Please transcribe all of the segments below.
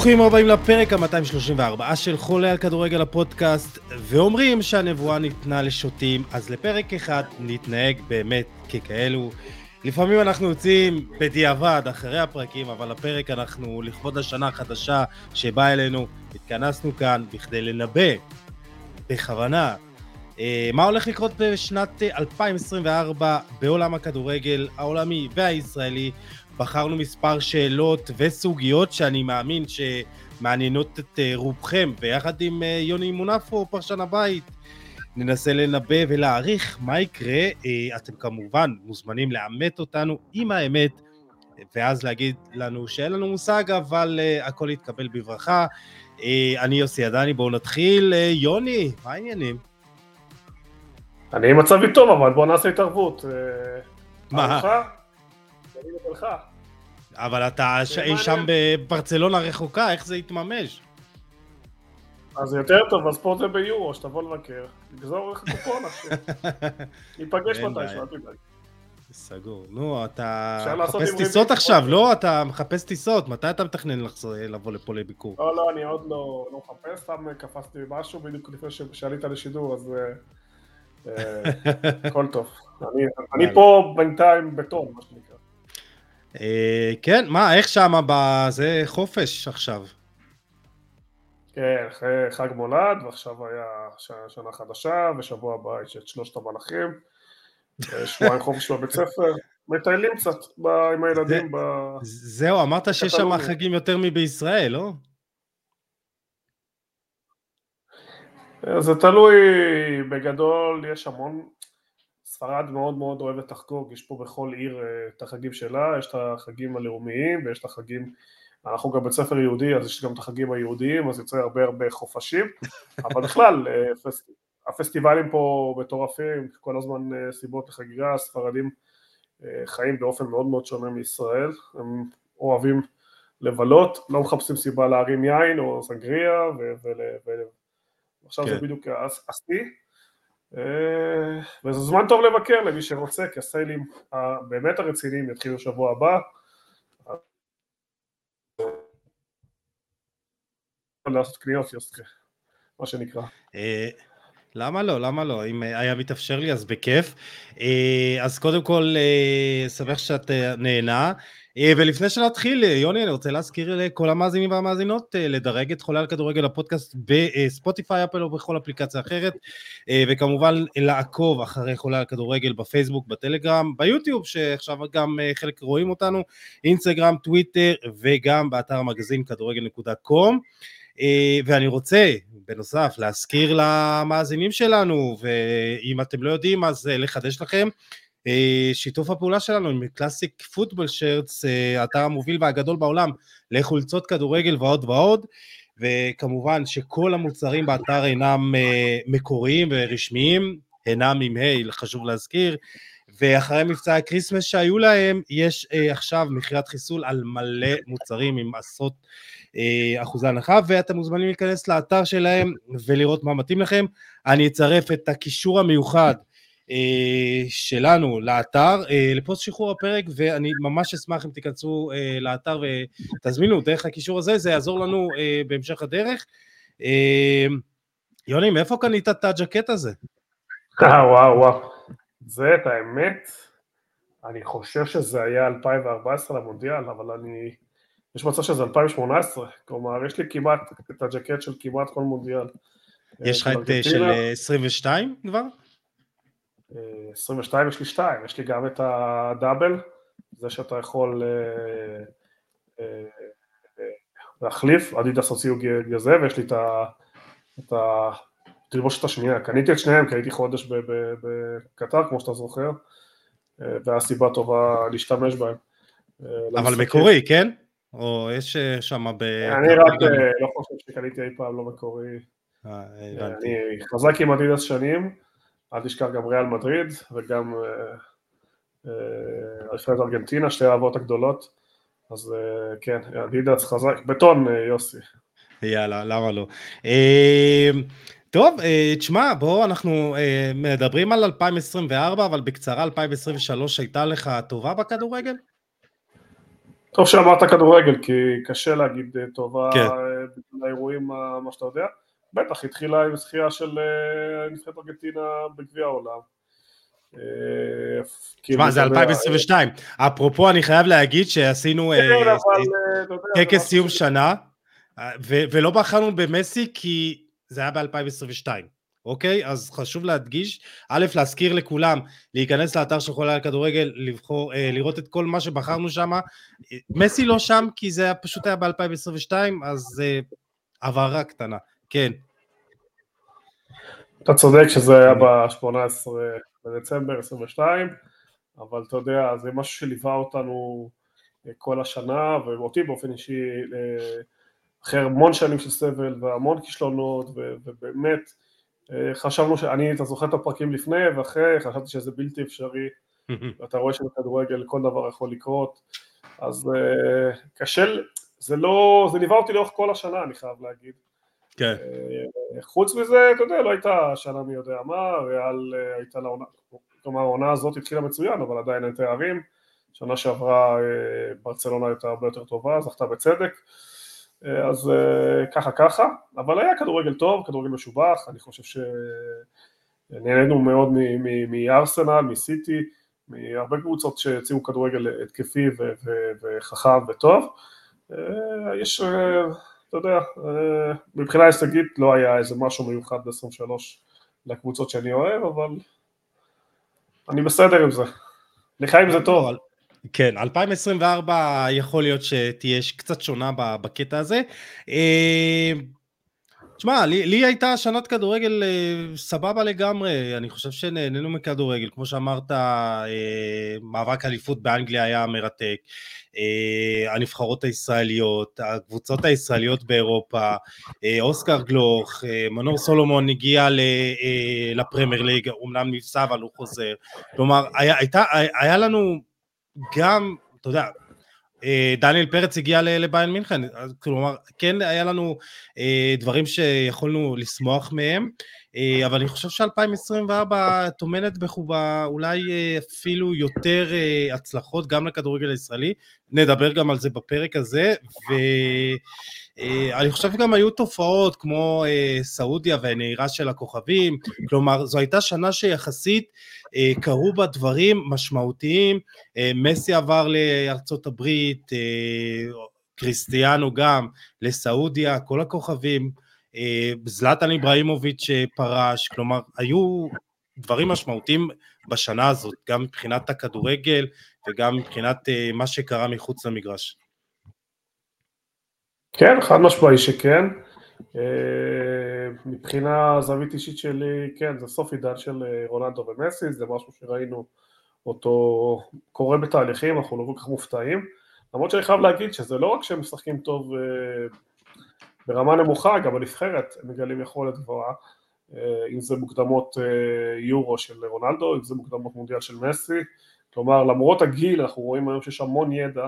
ברוכים הבאים לפרק ה-234 של חולה על כדורגל הפודקאסט, ואומרים שהנבואה ניתנה לשוטים, אז לפרק אחד נתנהג באמת ככאלו. לפעמים אנחנו יוצאים בדיעבד אחרי הפרקים, אבל הפרק אנחנו לכבוד השנה החדשה שבאה אלינו, התכנסנו כאן בכדי לנבא בכוונה אה, מה הולך לקרות בשנת 2024 בעולם הכדורגל העולמי והישראלי. בחרנו מספר שאלות וסוגיות שאני מאמין שמעניינות את אה, רובכם, ויחד עם אה, יוני מונפו, פרשן הבית, ננסה לנבא ולהעריך מה יקרה. אתם כמובן מוזמנים לאמת אותנו עם האמת, ואז להגיד לנו שאין לנו מושג, אבל הכל יתקבל בברכה. אני יוסי עדני, בואו נתחיל. יוני, מה העניינים? אני מצבי טוב, אבל בוא נעשה התערבות. אה, מה? אבל אתה אי שם בברצלונה רחוקה, איך זה יתממש? אז יותר טוב, הספורט זה ביורו, שתבוא לבקר, נגזור לך קופון עכשיו. ניפגש מתישהו, אל תדאג. סגור. נו, אתה מחפש טיסות עכשיו, לא? אתה מחפש טיסות, מתי אתה מתכנן לבוא לפה לביקור? לא, לא, אני עוד לא, לא מחפש, סתם קפצתי משהו בדיוק לפני שעלית לשידור, אז אה, אה, הכל טוב. אני פה בינתיים בטון, מה שנקרא. אה, כן, מה, איך שמה בזה חופש עכשיו? כן, חג מולד, ועכשיו היה שנה חדשה, ושבוע הבא יש את שלושת המלאכים, אה, שבועיים חופש בבית ספר, מטיילים קצת עם הילדים. זהו, אמרת שיש שם חגים יותר מבישראל, לא? זה תלוי, בגדול יש המון, ספרד מאוד מאוד אוהבת לחגוג, יש פה בכל עיר אה, את החגים שלה, יש את החגים הלאומיים ויש את החגים, אנחנו גם בית ספר יהודי אז יש גם את החגים היהודיים, אז יוצא הרבה הרבה חופשים, אבל בכלל אה, הפסטיבלים פה מטורפים, כל הזמן אה, סיבות לחגיגה, הספרדים חיים באופן מאוד מאוד שונה מישראל, הם אוהבים לבלות, לא מחפשים סיבה להרים יין או סנגריה עכשיו כן. זה בדיוק השיא. אה, וזה זמן טוב לבקר למי שרוצה, כי הסיילים הבאמת הרציניים יתחילו שבוע הבא. לעשות קניות, מה שנקרא. אה, למה לא? למה לא? אם היה מתאפשר לי אז בכיף. אה, אז קודם כל, שמח שאת נהנה. אה, ולפני שנתחיל, יוני, אני רוצה להזכיר לכל המאזינים והמאזינות אה, לדרג את חולה על כדורגל הפודקאסט בספוטיפיי, אפל או בכל אפליקציה אחרת, אה, וכמובן לעקוב אחרי חולה על כדורגל בפייסבוק, בטלגרם, ביוטיוב, שעכשיו גם חלק רואים אותנו, אינסטגרם, טוויטר, וגם באתר המגזין כדורגל.com. ואני רוצה בנוסף להזכיר למאזינים שלנו, ואם אתם לא יודעים אז לחדש לכם אה, שיתוף הפעולה שלנו עם קלאסיק פוטבול שרץ, אה, האתר המוביל והגדול בעולם לחולצות כדורגל ועוד ועוד, וכמובן שכל המוצרים באתר הינם אה, מקוריים ורשמיים, הינם עם ה', חשוב להזכיר, ואחרי מבצע ה Christmas שהיו להם, יש עכשיו מכירת חיסול על מלא מוצרים עם עשרות אחוזי הנחה, ואתם מוזמנים להיכנס לאתר שלהם ולראות מה מתאים לכם. אני אצרף את הקישור המיוחד אה, שלנו לאתר, אה, לפוסט שחרור הפרק, ואני ממש אשמח אם תיכנסו אה, לאתר ותזמינו דרך הקישור הזה, זה יעזור לנו בהמשך הדרך. יוני, מאיפה קנית את הג'קט הזה? וואו וואו, זה את האמת, אני חושב שזה היה 2014 למונדיאל, אבל אני, יש מצב שזה 2018, כלומר יש לי כמעט את הג'קט של כמעט כל מונדיאל. יש לך את של 22 כבר? 22 יש לי 2, יש לי גם את הדאבל, זה שאתה יכול אה, אה, אה, להחליף, אדידס הוציאו גזה, ויש לי את התלבושת השנייה, קניתי את שניהם כי הייתי חודש בקטר כמו שאתה זוכר, והיה סיבה טובה להשתמש בהם. אבל מקורי, כן? או יש שם ב... אני רק לא חושב שקניתי אי פעם לא מקורי. אני חזק עם אדידס שנים. אל תשכח גם ריאל מדריד וגם נבחרת אה, אה, ארגנטינה, שתי האהבות הגדולות, אז אה, כן, אדידס חזק, בטון יוסי. יאללה, למה לא? טוב, תשמע, בואו, אנחנו מדברים על 2024, אבל בקצרה 2023 הייתה לך טובה בכדורגל? טוב שאמרת כדורגל, כי קשה להגיד טובה כן. לאירועים, מה שאתה יודע. בטח, התחילה עם זכייה של נבחרת ארגנטינה בגביע העולם. תשמע, זה 2022. אפרופו, אני חייב להגיד שעשינו טקס סיום שנה, ולא בחרנו במסי כי זה היה ב-2022. אוקיי? אז חשוב להדגיש, א', להזכיר לכולם, להיכנס לאתר של חולה על כדורגל, לבחור, אה, לראות את כל מה שבחרנו שם. מסי לא שם כי זה פשוט היה ב-2022, אז אה, הבהרה קטנה, כן. אתה צודק שזה היה ב-18 בדצמבר 22, אבל אתה יודע, זה משהו שליווה אותנו אה, כל השנה, ואותי באופן אישי, אה, אחרי המון שנים של סבל והמון כישלונות, ובאמת, חשבנו שאני, אתה זוכר את הפרקים לפני ואחרי, חשבתי שזה בלתי אפשרי, ואתה רואה שבכדורגל כל דבר יכול לקרות, אז אה, קשה, זה לא, זה ליווה אותי לאורך כל השנה, אני חייב להגיד. כן. אה, חוץ מזה, אתה יודע, לא הייתה שנה מי יודע מה, ריאל הייתה לעונה, כלומר העונה הזאת התחילה מצוין, אבל עדיין אין תארים, שנה שעברה ברצלונה הייתה הרבה יותר טובה, זכתה בצדק. אז אה, ככה ככה, אבל היה כדורגל טוב, כדורגל משובח, אני חושב שנהנינו מאוד מארסנל, מסיטי, מהרבה קבוצות שהציעו כדורגל התקפי וחכם וטוב. אה, יש, אה, אתה יודע, מבחינה הישגית לא היה איזה משהו מיוחד ב-23 לקבוצות שאני אוהב, אבל אני בסדר עם זה. אני חי עם זה טוב. כן, 2024 יכול להיות שתהיה קצת שונה בקטע הזה. אה, תשמע, לי, לי הייתה שנת כדורגל אה, סבבה לגמרי, אני חושב שנהנינו מכדורגל, כמו שאמרת, אה, מאבק אליפות באנגליה היה מרתק, הנבחרות הישראליות, הקבוצות הישראליות באירופה, אוסקר גלוך, מנור סולומון הגיע לפרמייר ליג, אומנם נפסע אבל הוא חוזר, כלומר, היה, הייתה, היה לנו גם, אתה יודע, אה, דניאל פרץ הגיע לביין מינכן, כלומר, כן היה לנו אה, דברים שיכולנו לשמוח מהם, אה, אבל אני חושב ש-2024 טומנת בחובה אולי אפילו יותר הצלחות גם לכדורגל הישראלי, נדבר גם על זה בפרק הזה, ואני חושב גם היו תופעות כמו סעודיה והנהירה של הכוכבים, כלומר זו הייתה שנה שיחסית אה, קרו בה דברים משמעותיים, אה, מסי עבר לארצות הברית, אה, קריסטיאנו גם, לסעודיה, כל הכוכבים, זלטן איבראימוביץ' פרש, כלומר היו דברים משמעותיים בשנה הזאת, גם מבחינת הכדורגל וגם מבחינת מה שקרה מחוץ למגרש. כן, חד משמעי שכן. אה, מבחינה זווית אישית שלי, כן, זה סוף עידן של אה, רונלדו ומסי, זה משהו שראינו אותו קורה בתהליכים, אנחנו לא כל כך מופתעים. למרות שאני חייב להגיד שזה לא רק שהם משחקים טוב אה, ברמה נמוכה, גם בנבחרת הם מגלים יכולת גבוהה, אם זה מוקדמות יורו של רונלדו, אם זה מוקדמות מונדיאל של מסי, כלומר למרות הגיל אנחנו רואים היום שיש המון ידע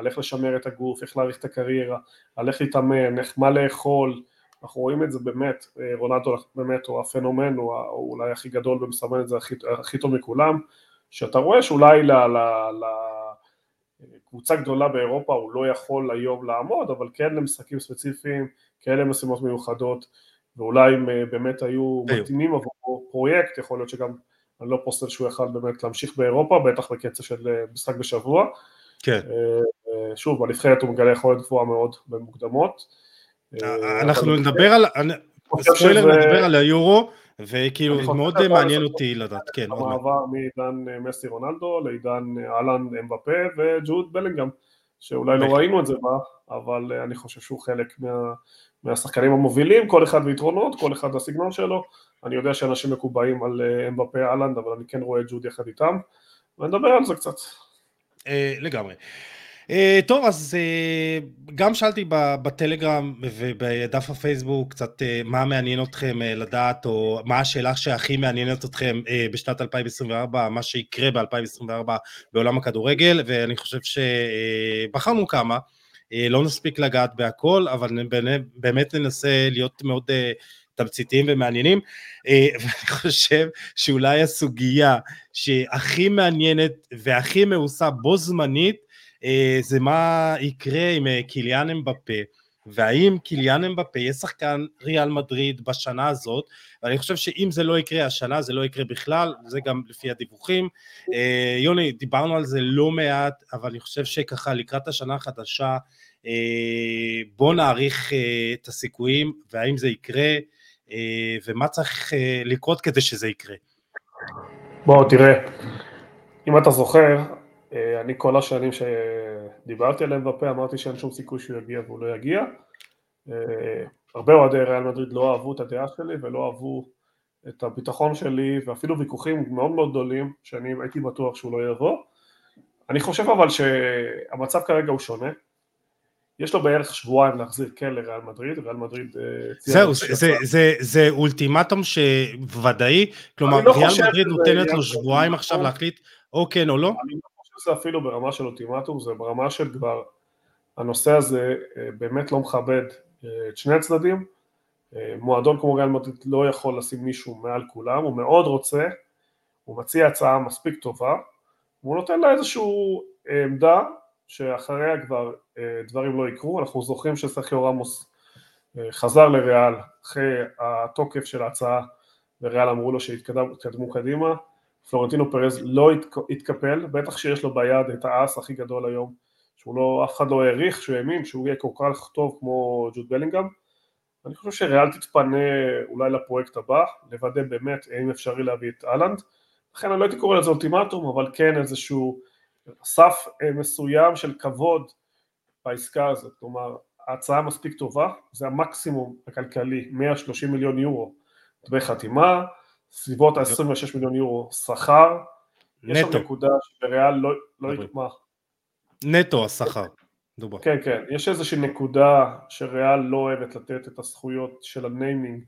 על איך לשמר את הגוף, איך להאריך את הקריירה, על איך להתאמן, איך מה לאכול, אנחנו רואים את זה באמת, אה, רונלדו באמת הוא הפנומן, הוא, אולי הכי גדול ומסמן את זה הכי, הכי טוב מכולם, שאתה רואה שאולי לקבוצה גדולה באירופה הוא לא יכול היום לעמוד, אבל כן למשחקים ספציפיים, כן למשימות מיוחדות, ואולי הם אה, באמת היו מתאימים עבור פרויקט, יכול להיות שגם אני לא פוסל שהוא יכל באמת להמשיך באירופה, בטח בקצב של אה, משחק בשבוע. כן. שוב, בנבחרת הוא מגלה יכולת גבוהה מאוד במוקדמות. אה, אנחנו נדבר על, ספוילר נדבר על היורו, וכאילו מאוד מעניין אותי לדעת, כן. המעבר מעידן אה, מסי רונלדו לעידן אה, אהלן אמבפה וג'וד בלינגהם, שאולי לא ראינו את זה בה, אבל אני חושב שהוא חלק מהשחקנים המובילים, כל אחד ויתרונות, כל אחד והסגנון שלו. אני יודע שאנשים מקובעים על אמבפה אהלנד, אבל אני כן רואה את ג'וד יחד איתם, ונדבר על זה קצת. לגמרי. Uh, טוב, אז uh, גם שאלתי בטלגרם ובדף הפייסבוק קצת uh, מה מעניין אתכם לדעת, או מה השאלה שהכי מעניינת אתכם בשנת 2024, מה שיקרה ב-2024 בעולם הכדורגל, ואני חושב שבחרנו כמה, לא נספיק לגעת בהכל, אבל באמת ננסה להיות מאוד תמציתיים ומעניינים, ואני חושב שאולי הסוגיה שהכי מעניינת והכי מעושה בו זמנית, זה מה יקרה עם קיליאן אמבפה. והאם קיליאן אמבפה יהיה שחקן ריאל מדריד בשנה הזאת, ואני חושב שאם זה לא יקרה השנה, זה לא יקרה בכלל, זה גם לפי הדיווחים. אה, יוני, דיברנו על זה לא מעט, אבל אני חושב שככה לקראת השנה החדשה, אה, בוא נעריך אה, את הסיכויים, והאם זה יקרה, ומה צריך לקרות כדי שזה יקרה. בוא, תראה, אם אתה זוכר, אני כל השנים שדיברתי עליהם בפה אמרתי שאין שום סיכוי שהוא יגיע והוא לא יגיע. הרבה אוהדי ריאל מדריד לא אהבו את הדעה שלי ולא אהבו את הביטחון שלי ואפילו ויכוחים מאוד מאוד גדולים שאני הייתי בטוח שהוא לא יבוא. אני חושב אבל שהמצב כרגע הוא שונה. יש לו בערך שבועיים להחזיר כן לריאל מדריד, ריאל מדריד... אה, זהו, זה, זה, זה, זה אולטימטום שוודאי, כלומר לא ריאל מדריד נותנת לו שבועיים עכשיו להחליט או כן או לא? אני לא שזה אפילו ברמה של אולטימטום, זה ברמה של כבר הנושא הזה אה, באמת לא מכבד את שני הצדדים, אה, מועדון כמו ריאל מדריד לא יכול לשים מישהו מעל כולם, הוא מאוד רוצה, הוא מציע הצעה מספיק טובה, והוא נותן לה איזושהי עמדה שאחריה כבר אה, דברים לא יקרו, אנחנו זוכרים שסרחיו רמוס אה, חזר לריאל אחרי התוקף של ההצעה וריאל אמרו לו שיתקדמו קדימה, פלורנטינו פרז לא התקפל, בטח שיש לו ביד את האס הכי גדול היום שהוא לא, אף אחד לא העריך, שהוא האמין שהוא יהיה כל כך טוב כמו ג'וד בלינגהם. אני חושב שריאל תתפנה אולי לפרויקט הבא, לוודא באמת האם אפשרי להביא את אהלנד. לכן אני לא הייתי קורא לזה אולטימטום, אבל כן איזשהו סף אה, מסוים של כבוד בעסקה הזאת. כלומר, ההצעה מספיק טובה, זה המקסימום הכלכלי, 130 מיליון יורו דמי חתימה, סביבות ה-26 מיליון יורו שכר. נטו. יש שם נקודה שריאל לא... לא מה? נטו השכר. דובר. כן, כן, יש איזושהי נקודה שריאל לא אוהבת לתת את הזכויות של הניימינג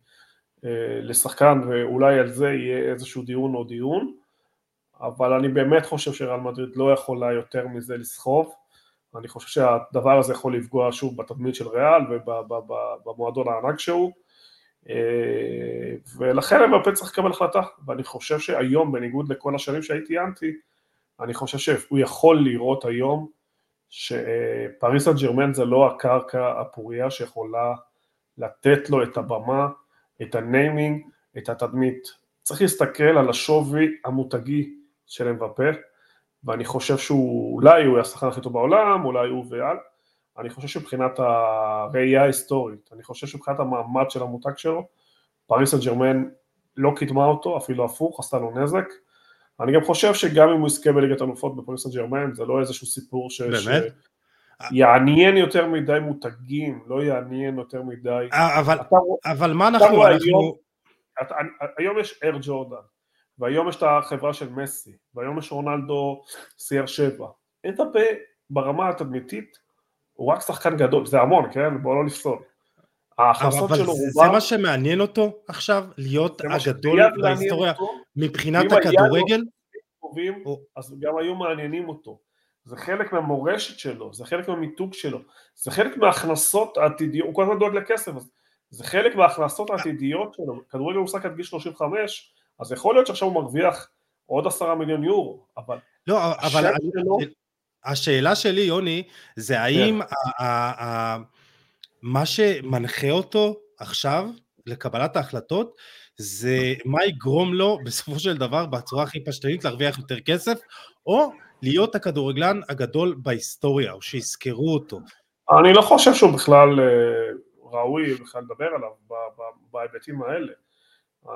אה, לשחקן ואולי על זה יהיה איזשהו דיון או דיון, אבל אני באמת חושב שריאל מדריד לא יכולה יותר מזה לסחוב, אני חושב שהדבר הזה יכול לפגוע שוב בתדמית של ריאל ובמועדון הענק שהוא, ולכן אמרפן צריך לקבל החלטה, ואני חושב שהיום בניגוד לכל השנים שהייתי אנטי, אני חושב שהוא יכול לראות היום שפריס סן ג'רמן זה לא הקרקע הפוריה שיכולה לתת לו את הבמה, את ה naming, את התדמית. צריך להסתכל על השווי המותגי של אמבפה, ואני חושב שהוא, אולי הוא השחקן הכי טוב בעולם, אולי הוא ואולי, אני חושב שמבחינת הראייה ההיסטורית, אני חושב שמבחינת המעמד של המותג שלו, פריס סן ג'רמן לא קידמה אותו, אפילו הפוך, עשתה לו נזק, אני גם חושב שגם אם הוא יזכה בליגת אלופות בפריס סן ג'רמן, זה לא איזשהו סיפור ש... באמת? יעניין יותר מדי מותגים, לא יעניין יותר מדי... אה, אבל, אתה, אבל מה אנחנו... אנחנו... היום, אתה, היום יש אר ג'ורדן, והיום יש את החברה של מסי, והיום יש רונלדו CR7. אין אתה ברמה התדמיתית, הוא רק שחקן גדול, זה המון, כן? בואו לא נפסול. ההכנסות שלו רובם... זה מה שמעניין אותו עכשיו? להיות הגדול בהיסטוריה מבחינת הכדורגל? טובים. אז גם היו מעניינים אותו. זה חלק מהמורשת שלו, זה חלק מהמיתוג שלו, זה חלק מההכנסות העתידיות, הוא כל הזמן דואג לכסף, אז זה חלק מההכנסות העתידיות שלו, כדורגל הוא משחק עד גיל 35, אז יכול להיות שעכשיו הוא מרוויח עוד עשרה מיליון יורו, אבל... לא, אבל שלו... השאלה שלי, יוני, זה האם כן. מה שמנחה אותו עכשיו לקבלת ההחלטות זה מה יגרום לו בסופו של דבר בצורה הכי פשטנית להרוויח יותר כסף או להיות הכדורגלן הגדול בהיסטוריה או שיזכרו אותו. אני לא חושב שהוא בכלל אה, ראוי בכלל לדבר עליו בהיבטים האלה.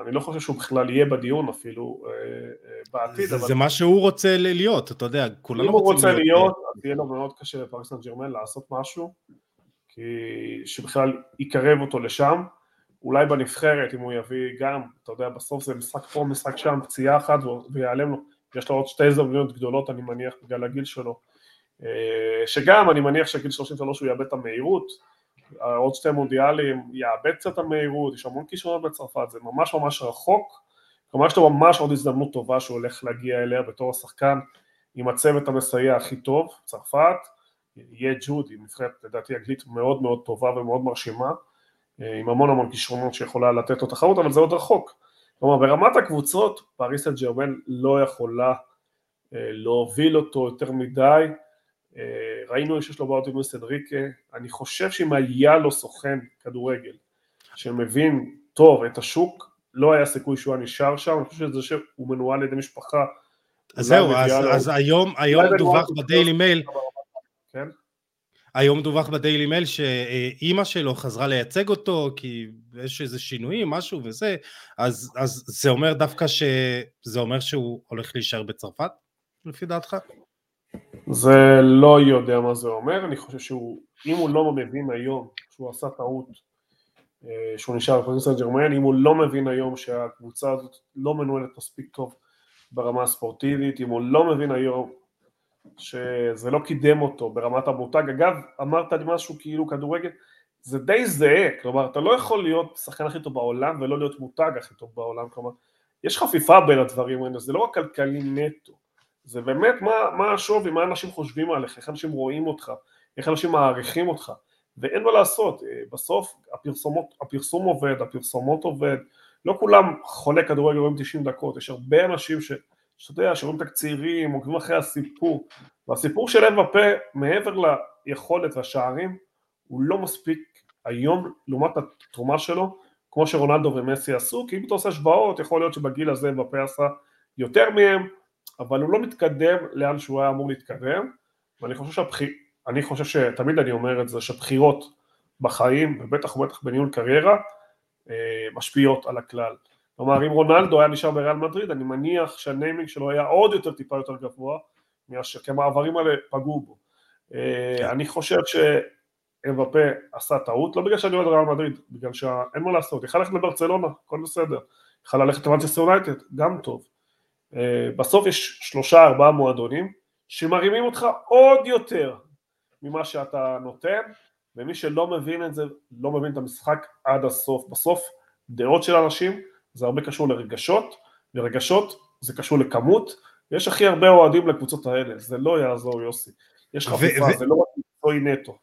אני לא חושב שהוא בכלל יהיה בדיון אפילו אה, אה, בעתיד. זה, אבל... זה מה שהוא רוצה להיות, אתה יודע, כולנו רוצים להיות... אם הוא רוצה להיות, אז יהיה לו מאוד קשה לפריס סן ג'רמן לעשות משהו. שבכלל יקרב אותו לשם, אולי בנבחרת אם הוא יביא גם, אתה יודע בסוף זה משחק פה משחק שם, פציעה אחת ויעלם לו, יש לו עוד שתי הזדמנויות גדולות אני מניח בגלל הגיל שלו, אה, שגם אני מניח שגיל 33 הוא יאבד את המהירות, עוד שתי מונדיאלים יאבד קצת המהירות, יש המון כישרונות בצרפת, זה ממש ממש רחוק, כלומר יש לו ממש עוד הזדמנות טובה שהוא הולך להגיע אליה בתור השחקן עם הצוות המסייע הכי טוב, צרפת, יהיה ג'וד, היא נבחרת לדעתי אנגלית מאוד מאוד טובה ומאוד מרשימה, אה, עם המון המון כישרונות שיכולה לתת לו תחרות, אבל זה עוד רחוק. כלומר ברמת הקבוצות, פריס סן ג'רמן לא יכולה אה, להוביל אותו יותר מדי, ראינו שיש לו בעיות עם לואיס אנריקה, אני חושב שאם היה לו סוכן כדורגל שמבין טוב את השוק, לא היה סיכוי שהוא היה נשאר שם, אני חושב שזה שהוא מנוהל על ידי משפחה. אז זהו, אז, אז היום, היום דווח בדיילי מייל, כן? היום דווח בדיילי מייל שאימא שלו חזרה לייצג אותו כי יש איזה שינויים, משהו וזה, אז, אז זה אומר דווקא שזה אומר שהוא הולך להישאר בצרפת, לפי דעתך? זה לא יודע מה זה אומר, אני חושב שהוא, אם הוא לא מבין היום שהוא עשה טעות, אה, שהוא נשאר בפרנסה ג'רמן, אם הוא לא מבין היום שהקבוצה הזאת לא מנוהלת מספיק טוב ברמה הספורטיבית, אם הוא לא מבין היום שזה לא קידם אותו ברמת המותג, אגב, אמרת לי משהו כאילו כדורגל, זה די זהה, כלומר אתה לא יכול להיות השחקן הכי טוב בעולם ולא להיות מותג הכי טוב בעולם, כלומר יש חפיפה בין הדברים האלה, זה לא רק כלכלי נטו, זה באמת מה, מה השווי, מה אנשים חושבים עליך, איך אנשים רואים אותך, איך אנשים מעריכים אותך, ואין מה לעשות, אה, בסוף הפרסומות, הפרסום עובד, הפרסומות עובד, לא כולם חולי כדורגל רואים 90 דקות, יש הרבה אנשים ש... שאתה יודע, שרואים את הצעירים, עוקבים אחרי הסיפור, והסיפור של אמבפה, מעבר ליכולת והשערים, הוא לא מספיק היום לעומת התרומה שלו, כמו שרונלדו ומסי עשו, כי אם אתה עושה השוואות, יכול להיות שבגיל הזה אמבפה עשה יותר מהם, אבל הוא לא מתקדם לאן שהוא היה אמור להתקדם, ואני חושב שהבחיר... אני חושב שתמיד אני אומר את זה, שבחירות בחיים, ובטח ובטח בניהול קריירה, אה, משפיעות על הכלל. כלומר, אם רונלדו היה נשאר בריאל מדריד, אני מניח שהניימינג שלו היה עוד יותר טיפה יותר גבוה, כי המעברים האלה פגעו בו. אה, כן. אני חושב שאמבפה עשה טעות, לא בגלל שאני אוהד ריאל מדריד, בגלל שאין מה לעשות, יכל ללכת לברצלונה, הכל בסדר, יכל ללכת למנצ'סטר יונייטד, גם טוב. אה, בסוף יש שלושה ארבעה מועדונים שמרימים אותך עוד יותר ממה שאתה נותן, ומי שלא מבין את זה, לא מבין את המשחק עד הסוף. בסוף דעות של אנשים זה הרבה קשור לרגשות, ורגשות זה קשור לכמות, ויש הכי הרבה אוהדים לקבוצות האלה, זה לא יעזור יוסי. יש חפיפה, זה לא רק מקצועי נטו.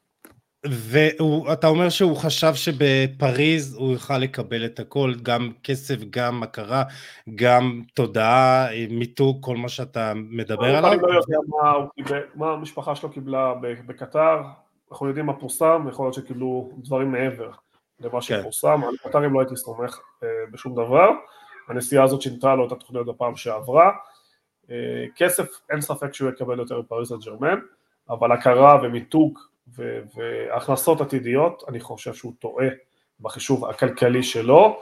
ואתה אומר שהוא חשב שבפריז הוא יוכל לקבל את הכל, גם כסף, גם הכרה, גם תודעה, מיתוג, כל מה שאתה מדבר עליו. אני לא יודע מה, מה המשפחה שלו קיבלה בקטר, אנחנו יודעים מה פורסם, יכול להיות שקיבלו דברים מעבר למה כן. שפורסם, על קטרים לא הייתי סומך אה, בשום דבר, הנסיעה הזאת שינתה לו את התוכניות בפעם שעברה, אה, כסף אין ספק שהוא יקבל יותר בפריז סן ג'רמן, אבל הכרה ומיתוג והכנסות עתידיות, אני חושב שהוא טועה בחישוב הכלכלי שלו,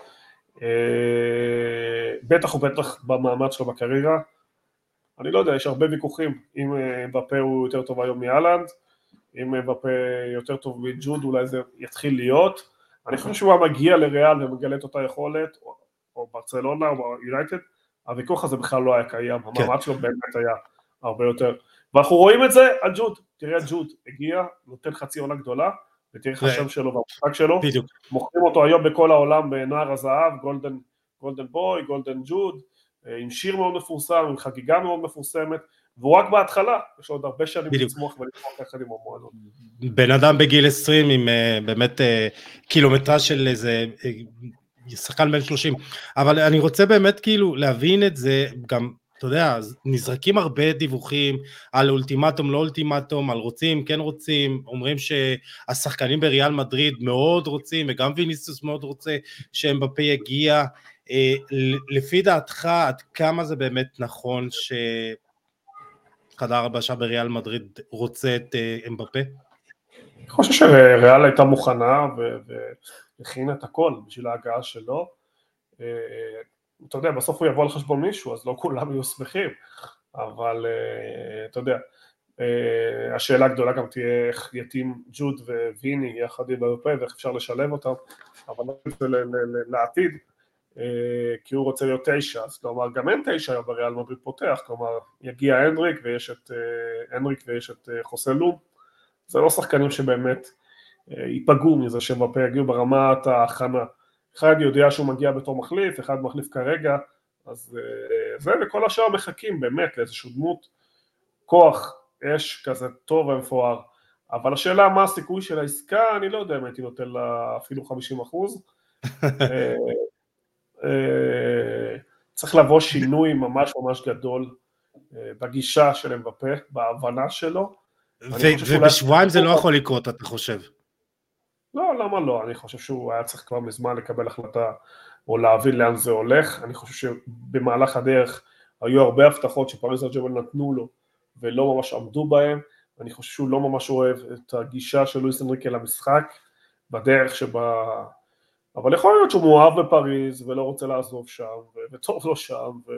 אה, בטח ובטח במעמד שלו בקריירה, אני לא יודע, יש הרבה ויכוחים. אם בפה הוא יותר טוב היום מאלנד, אמבפה יותר טוב מג'וד אולי זה יתחיל להיות, אני חושב שהוא היה מגיע לריאל ומגלה את אותה יכולת, או, או ברצלונה או יונייטד, הוויכוח הזה בכלל לא היה קיים, כן. המעמד שלו באמת היה הרבה יותר ואנחנו רואים את זה על ג'וד, תראה ג'וד הגיע, נותן חצי עונה גדולה, ותראה איך השם שלו והמשחק שלו, בדיוק. מוכרים אותו היום בכל העולם בנער הזהב, golden, golden boy, golden ג'וד, אה, עם שיר מאוד מפורסם, עם חגיגה מאוד מפורסמת, והוא רק בהתחלה, יש לו עוד הרבה שנים לצמוח ולצמוח יחד עם המועדון. בן אדם בגיל 20 עם uh, באמת uh, קילומטרה של איזה שחקן בן 30, אבל אני רוצה באמת כאילו להבין את זה גם אתה יודע, נזרקים הרבה דיווחים על אולטימטום, לא אולטימטום, על רוצים, כן רוצים, אומרים שהשחקנים בריאל מדריד מאוד רוצים, וגם ויניסוס מאוד רוצה שאמבפה יגיע. אה, לפי דעתך, עד כמה זה באמת נכון שחדר הבשה בריאל מדריד רוצה את אה, אמבפה? אני חושב שריאל הייתה מוכנה והכינה את הכל בשביל ההגעה שלו. אה, אתה יודע, בסוף הוא יבוא על חשבון מישהו, אז לא כולם יהיו שמחים, אבל uh, אתה יודע, uh, השאלה הגדולה גם תהיה איך יתאים ג'וד וויני יחד עם האירופאי ואיך אפשר לשלב אותם, אבל זה לעתיד, uh, כי הוא רוצה להיות תשע, אז כלומר גם אין תשע היום בריאל מדריד פותח, כלומר יגיע הנדריק ויש את הנדריק ויש את חוסה לוב, זה לא שחקנים שבאמת ייפגעו מזה שהם יגיעו ברמת ההכנה אחד יודע שהוא מגיע בתור מחליף, אחד מחליף כרגע, אז אה, זה, וכל השאר מחכים באמת לאיזושהי דמות כוח אש כזה טוב ומפואר. אבל השאלה מה הסיכוי של העסקה, אני לא יודע אם הייתי נותן לה אפילו 50 אחוז. אה, אה, צריך לבוא שינוי ממש ממש גדול בגישה של אמבפה, בהבנה שלו, ובשבועיים זה לא יכול לקרות, אתה חושב? לא, למה לא? אני חושב שהוא היה צריך כבר מזמן לקבל החלטה או להבין לאן זה הולך. אני חושב שבמהלך הדרך היו הרבה הבטחות שפריס סן נתנו לו ולא ממש עמדו בהן. אני חושב שהוא לא ממש אוהב את הגישה של לואיס אנריקה למשחק, בדרך שבה... אבל יכול להיות שהוא מאוהב בפריז ולא רוצה לעזוב שם, וטוב לו שם, ו...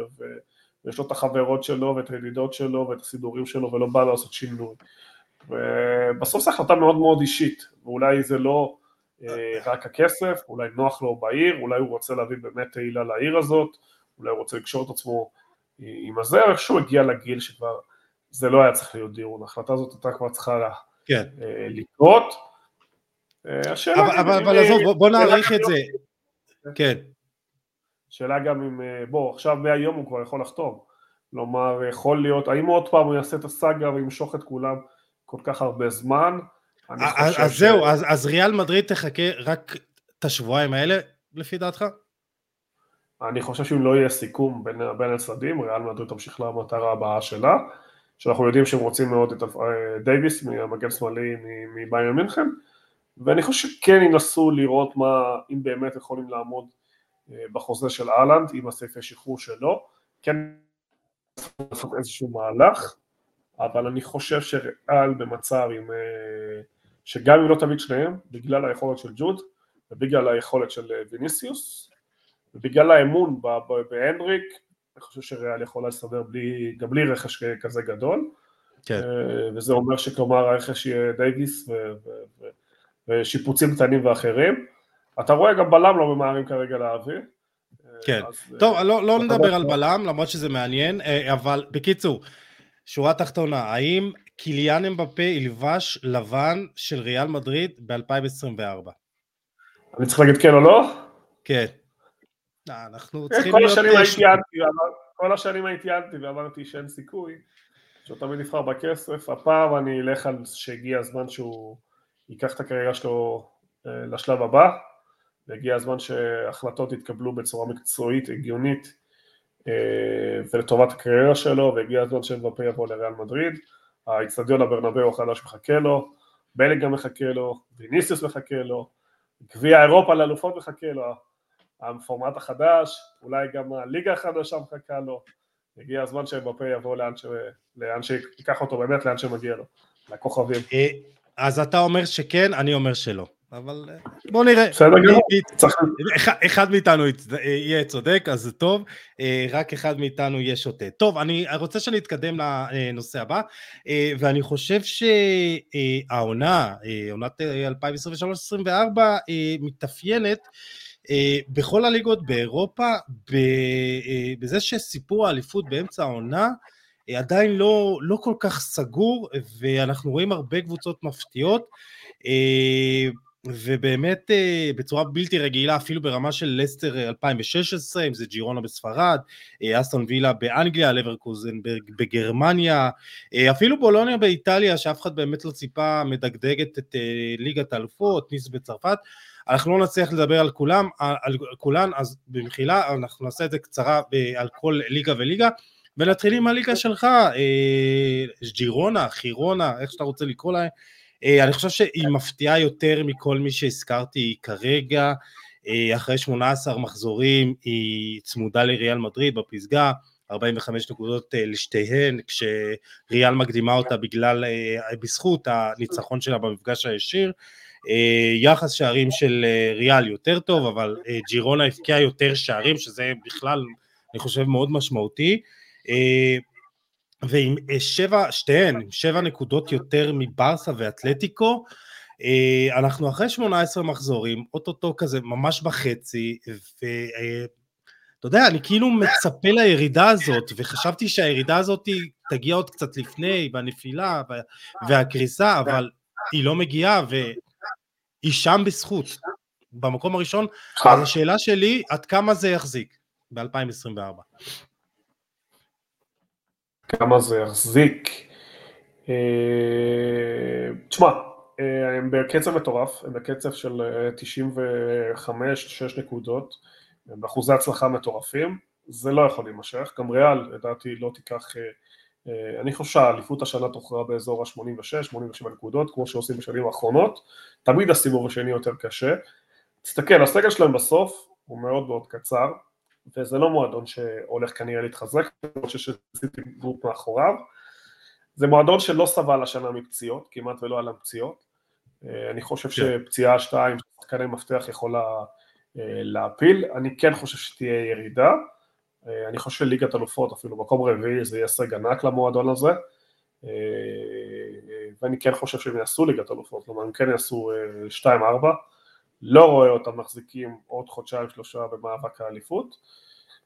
ויש לו את החברות שלו ואת הידידות שלו ואת הסידורים שלו ולא בא לעשות שינוי. ובסוף זו החלטה מאוד מאוד אישית, ואולי זה לא אה, רק הכסף, אולי נוח לו בעיר, אולי הוא רוצה להביא באמת תהילה לעיר הזאת, אולי הוא רוצה לקשור את עצמו עם הזה, איכשהו הגיע לגיל שכבר זה לא היה צריך להיות דיון, ההחלטה הזאת הייתה כבר צריכה כן. אה, לקרות. אה, השאלה אבל, עזוב, בוא, בוא נעריך את זה. כן. שאלה גם אם, אה, בוא, עכשיו מהיום הוא כבר יכול לחתום. כלומר, יכול להיות, האם עוד פעם הוא יעשה את הסאגה וימשוך את כולם כל כך הרבה זמן? אז, אז ש... זהו, אז, אז ריאל מדריד תחכה רק את השבועיים האלה, לפי דעתך? אני חושב שאם לא יהיה סיכום בין, בין הצדדים, ריאל מדריד תמשיך למטרה הבאה שלה. שאנחנו יודעים שהם רוצים מאוד את אה, דייוויס, מהמגן שמאלי מבייר מינכן, ואני חושב שכן ינסו לראות מה, אם באמת יכולים לעמוד אה, בחוזה של אהלנד, עם הסעיפי שחרור שלו, כן לעשות איזשהו מהלך, אבל אני חושב שריאל במצב עם, אה, שגם אם לא תמיד שניהם, בגלל היכולת של ג'וד, ובגלל היכולת של ויניסיוס, ובגלל האמון בהנריק, אני חושב שריאל יכולה לסדר בלי, גם בלי רכש כזה גדול, כן. אה, וזה אומר שכלומר הרכש יהיה דייוויס ו, ו, ושיפוצים קטנים ואחרים. אתה רואה גם בלם לא ממהרים כרגע להביא. כן, אז, אה, טוב, לא, לא נדבר על בלם, למרות שזה מעניין, אה, אבל בקיצור, שורה תחתונה, האם קיליאן אמבפה ילבש לבן של ריאל מדריד ב-2024? אני צריך להגיד כן או לא? כן. אה, אנחנו צריכים כל להיות... אנטי, כל השנים הייתי אנטי ואמרתי שאין סיכוי, שהוא תמיד יבחר בכסף, הפעם אני אלך על שהגיע הזמן שהוא ייקח את הקריירה שלו אה, לשלב הבא, והגיע הזמן שהחלטות יתקבלו בצורה מקצועית, הגיונית, אה, ולטובת הקריירה שלו, והגיע הזמן שמבפה יבוא לריאל מדריד, האיצטדיון הברנבאו החדש מחכה לו, בלינגה מחכה לו, ויניסיוס מחכה לו, גביע אירופה לאלופות מחכה לו, הפורמט החדש, אולי גם הליגה החדשה מחכה לו, הגיע הזמן שבפה יבוא לאן, ש... לאן שיקח אותו באמת לאן שמגיע לו, לכוכבים. אה, אז אתה אומר שכן, אני אומר שלא. אבל אה, בוא נראה. בסדר גמור. אחד מאיתנו יהיה צודק, אז זה טוב, אה, רק אחד מאיתנו יהיה שותה. טוב, אני רוצה שאני אתקדם לנושא הבא, ואני חושב שהעונה, עונת 2023-2024, מתאפיינת אה, בכל הליגות באירופה, אה, בזה שסיפור האליפות באמצע העונה אה, עדיין לא, לא כל כך סגור, ואנחנו רואים הרבה קבוצות מפתיעות, ובאמת בצורה בלתי רגילה, אפילו ברמה של לסטר 2016, אם זה ג'ירונה בספרד, אסטון וילה באנגליה, לברקוזן בגרמניה, אפילו בולוניה באיטליה, שאף אחד באמת לא ציפה, מדגדגת את ליגת האלופות, ניס בצרפת, אנחנו לא נצליח לדבר על כולם, על כולן, אז במחילה אנחנו נעשה את זה קצרה על כל ליגה וליגה, ונתחיל עם הליגה שלך, אה, ג'ירונה, חירונה, איך שאתה רוצה לקרוא לה, אה, אני חושב שהיא מפתיעה יותר מכל מי שהזכרתי כרגע, אה, אחרי 18 מחזורים היא צמודה לריאל מדריד בפסגה, 45 נקודות לשתיהן, כשריאל מקדימה אותה בגלל, בזכות הניצחון שלה במפגש הישיר, אה, יחס שערים של אה, ריאל יותר טוב, אבל אה, ג'ירונה הבקיעה יותר שערים, שזה בכלל, אני חושב, מאוד משמעותי. ועם שבע, שתיהן, עם שבע נקודות יותר מברסה ואתלטיקו, אנחנו אחרי 18 מחזורים, אוטוטו כזה ממש בחצי, ואתה יודע, אני כאילו מצפה לירידה הזאת, וחשבתי שהירידה הזאת תגיע עוד קצת לפני, והנפילה והקריסה, אבל היא לא מגיעה, היא שם בזכות, במקום הראשון, אז השאלה שלי, עד כמה זה יחזיק ב-2024? כמה זה יחזיק? אה, תשמע, אה, הם בקצב מטורף, הם בקצב של 95-6 אה, נקודות, הם באחוזי הצלחה מטורפים, זה לא יכול להימשך, גם ריאל לדעתי לא תיקח אני חושב שהאליפות השנה תוכרע באזור ה-86-87 נקודות, כמו שעושים בשנים האחרונות, תמיד הסיבוב השני יותר קשה. תסתכל, הסגל שלהם בסוף הוא מאוד מאוד קצר, וזה לא מועדון שהולך כנראה להתחזק, למרות שיש סיטי גרופ מאחוריו. זה מועדון שלא סבל השנה מפציעות, כמעט ולא היו להם פציעות. אה, אני חושב כן. שפציעה שתיים, שחקני מפתח יכולה אה, להפיל. אני כן חושב שתהיה ירידה. אה, אני חושב שליגת אלופות, אפילו מקום רביעי, זה יהיה הישג ענק למועדון הזה. ואני כן חושב שהם יעשו ליגת אלופות, כלומר הם כן יעשו 2-4. לא רואה אותם מחזיקים עוד חודשיים שלושה במאבק האליפות.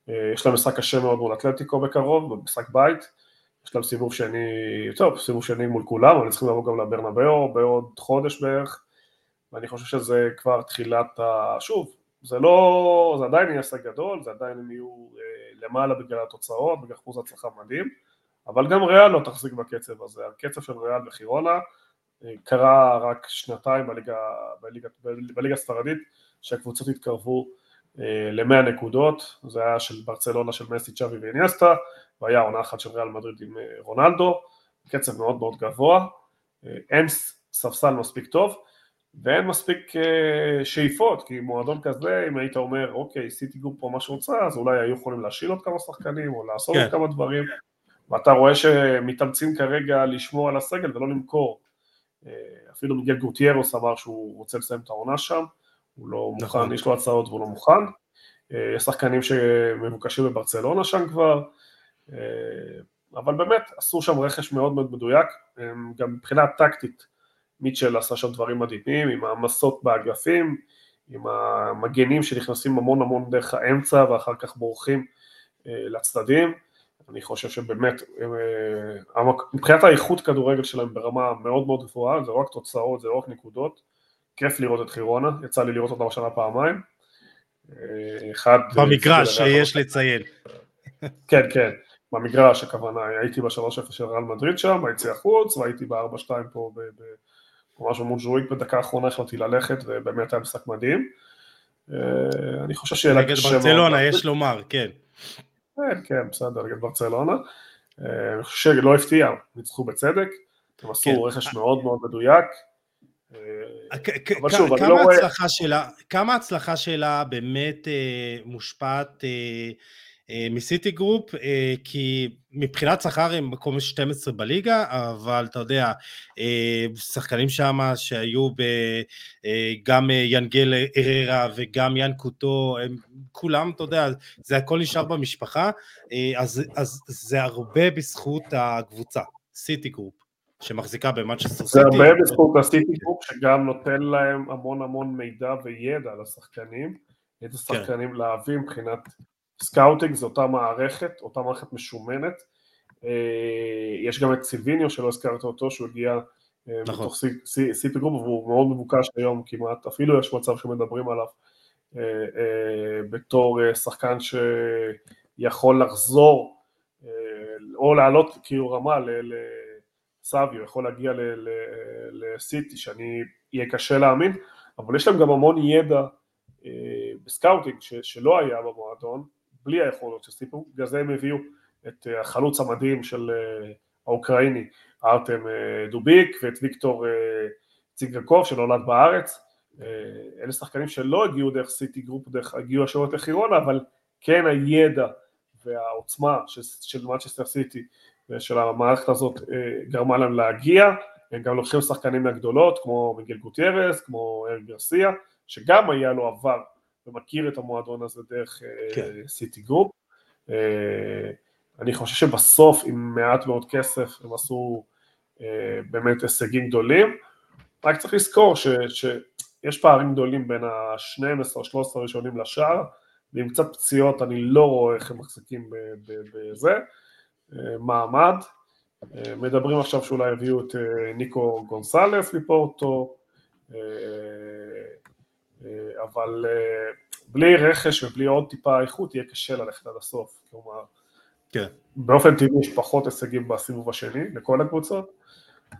יש להם משחק קשה מאוד מול אתלטיקו בקרוב, במשחק בית. יש להם סיבוב שני, טוב, סיבוב שני מול כולם, אבל צריכים לבוא גם לברנבאו בעוד חודש בערך, ואני חושב שזה כבר תחילת ה... שוב, זה לא, זה עדיין יהיה הישג גדול, זה עדיין הם יהיו אה, למעלה בגלל התוצאות, בגלל אחוז הצלחה מדהים, אבל גם ריאל לא תחזיק בקצב הזה, הקצב של ריאל וג'ירונה אה, קרה רק שנתיים בליגה, בליגה, בליגה הספרדית, שהקבוצות התקרבו אה, ל-100 נקודות, זה היה של ברצלונה של מסי, צ'אבי ואיניאסטה, והיה עונה אחת של ריאל מדריד עם אה, רונלדו, קצב מאוד מאוד גבוה, אה, אין ספסל מספיק טוב, ואין מספיק שאיפות, כי מועדון כזה, אם היית אומר, אוקיי, סיטי גרופ פה מה שרוצה, אז אולי היו יכולים להשאיל עוד כמה שחקנים, או לעשות כן. עוד כמה דברים, ואתה רואה שמתאמצים כרגע לשמור על הסגל ולא למכור. אפילו מיגל גוטיירוס אמר שהוא רוצה לסיים את העונה שם, הוא לא נכון. מוכן, יש לו הצעות והוא לא מוכן. אה, יש שחקנים שמבוקשים בברצלונה שם כבר, אה, אבל באמת עשו שם רכש מאוד מאוד מדויק, גם מבחינה טקטית מיטשל עשה שם דברים מדהימים, עם המסות באגפים, עם המגנים שנכנסים המון המון דרך האמצע ואחר כך בורחים אה, לצדדים, אני חושב שבאמת, מבחינת האיכות כדורגל שלהם ברמה מאוד מאוד גבוהה, זה לא רק תוצאות, זה לא רק נקודות, כיף לראות את חירונה, יצא לי לראות אותה בשנה פעמיים. אה, אחד... במגרש, שיש לציין. כן, כן, במגרש הכוונה, הייתי בשלוש אפס של ריאל מדריד שם, הייתי החוץ, והייתי בארבע שתיים פה ממש במונג'וויק בדקה האחרונה החלטתי ללכת, ובאמת היה משחק מדהים. אה, אני חושב שיהיה לה קשה מאוד. נגד ברצלונה, יש לומר, כן. כן, כן, בסדר, נגד ברצלונה. אה, אני חושב שלא הפתיע, ניצחו בצדק, הם עשו כן. רכש מאוד מאוד מדויק. כמה ההצלחה שלה באמת אה, מושפעת אה, אה, מסיטי גרופ, כי מבחינת שכר הם מקום 12 בליגה, אבל אתה יודע, שחקנים שם שהיו גם יאנחל הררה וגם יאן קוטו, הם כולם, אתה יודע, זה הכל נשאר במשפחה, אז, אז זה הרבה בזכות הקבוצה, סיטי גרופ. שמחזיקה במנצ'סטר סיטי. זה הרבה בזכות הסיטי גרופ שגם נותן להם המון המון מידע וידע על השחקנים, איזה כן. שחקנים להביא מבחינת scouting, זו אותה מערכת, אותה מערכת משומנת. אה, יש גם את סאביניו שלא הזכרת אותו, שהוא הגיע אה, נכון. מתוך סיטי גרופ והוא מאוד מבוקש היום כמעט, אפילו יש מצב שמדברים עליו אה, בתור שחקן שיכול לחזור או לעלות כאילו רמה, סאביו יכול להגיע לסיטי, שאני, יהיה קשה להאמין, אבל יש להם גם המון ידע ב scouting שלא היה במועדון, בלי היכולות של סיפור, בגלל זה הם הביאו את אה, החלוץ המדהים של אה, האוקראיני, ארטם דובביק, ואת ויקטור ציגנקוב שנולד בארץ, אלה שחקנים שלא הגיעו דרך סיטי גרופ, דרך, הגיעו ישירות לחירונה, אבל כן הידע והעוצמה של, של מנצ'סטר סיטי של המערכת הזאת אה, גרמה להם להגיע, הם גם לוקחים שחקנים מהגדולות כמו מיגל גוטיירז, כמו אריק גרסיה, שגם היה לו עבר ומכיר את המועדון הזה דרך אה, כן. סיטי גרופ. אה, אני חושב שבסוף עם מעט מאוד כסף הם עשו באמת הישגים גדולים, רק צריך לזכור ש, שיש פערים גדולים בין ה-12 או 13 הראשונים לשאר, ועם קצת פציעות אני לא רואה איך הם מחזיקים בזה. מעמד. אה, מדברים עכשיו שאולי יביאו את אה, ניקו גונזלס מפורטו, אה, אבל בלי רכש ובלי עוד טיפה איכות יהיה קשה ללכת עד הסוף, כלומר, כן. באופן טבעי יש פחות הישגים בסיבוב השני לכל הקבוצות,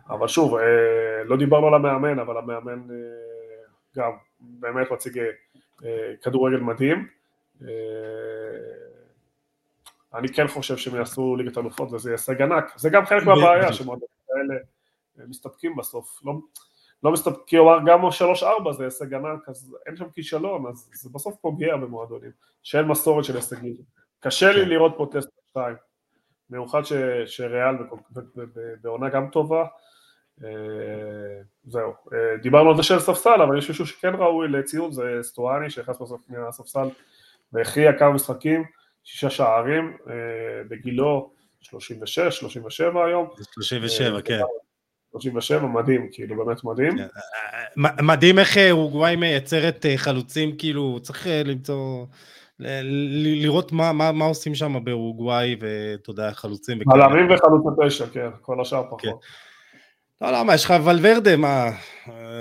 אבל שוב, לא דיברנו על המאמן, אבל המאמן גם באמת מציג כדורגל מדהים, אני כן חושב שהם יעשו ליגת אלופות וזה יהיה הישג ענק, זה גם חלק מהבעיה שמועדונים כאלה מסתפקים בסוף, לא, לא מסתפקים, כי הוא אמר גם 3-4 זה הישג ענק, אז אין שם כישלון, אז זה בסוף פוגע במועדונים, שאין מסורת של הישגים. קשה לי כן. לראות פה טסט 2, במיוחד שריאל בעונה גם טובה, אה, זהו, אה, דיברנו על זה של ספסל, אבל יש מישהו שכן ראוי לציון, זה סטואני שנכנס בסוף מהספסל והכריע כמה משחקים, שישה שערים, אה, בגילו 36, 37 היום. 37, כן. 37, מדהים, כאילו באמת מדהים. כן, מדהים איך אורוגוואי מייצרת חלוצים, כאילו צריך למצוא, לראות מה, מה, מה עושים שם באורוגוואי, ואתה יודע, חלוצים. בלמים וחלוצי פשע, כן, כל השאר פחות. כן. לא, לא, מה, יש לך ולוורדה, מה...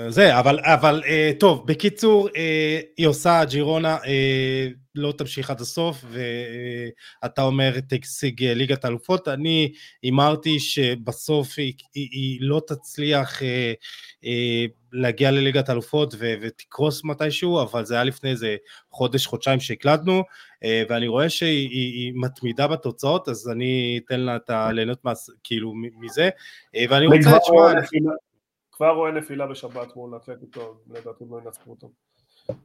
זה, אבל, אבל אה, טוב, בקיצור, אה, היא עושה ג'ירונה, אה, לא תמשיך עד הסוף, ואתה אומר תשיג ליגת האלופות. אני הימרתי שבסוף היא, היא, היא לא תצליח אה, אה, להגיע לליגת האלופות ותקרוס מתישהו, אבל זה היה לפני איזה חודש, חודשיים שהקלטנו, אה, ואני רואה שהיא מתמידה בתוצאות, אז אני אתן לה את הליהנות כאילו מזה, ואני רוצה. כבר רואה נפילה בשבת מול אתלטיקו, לדעתי לא ינצחו אותו.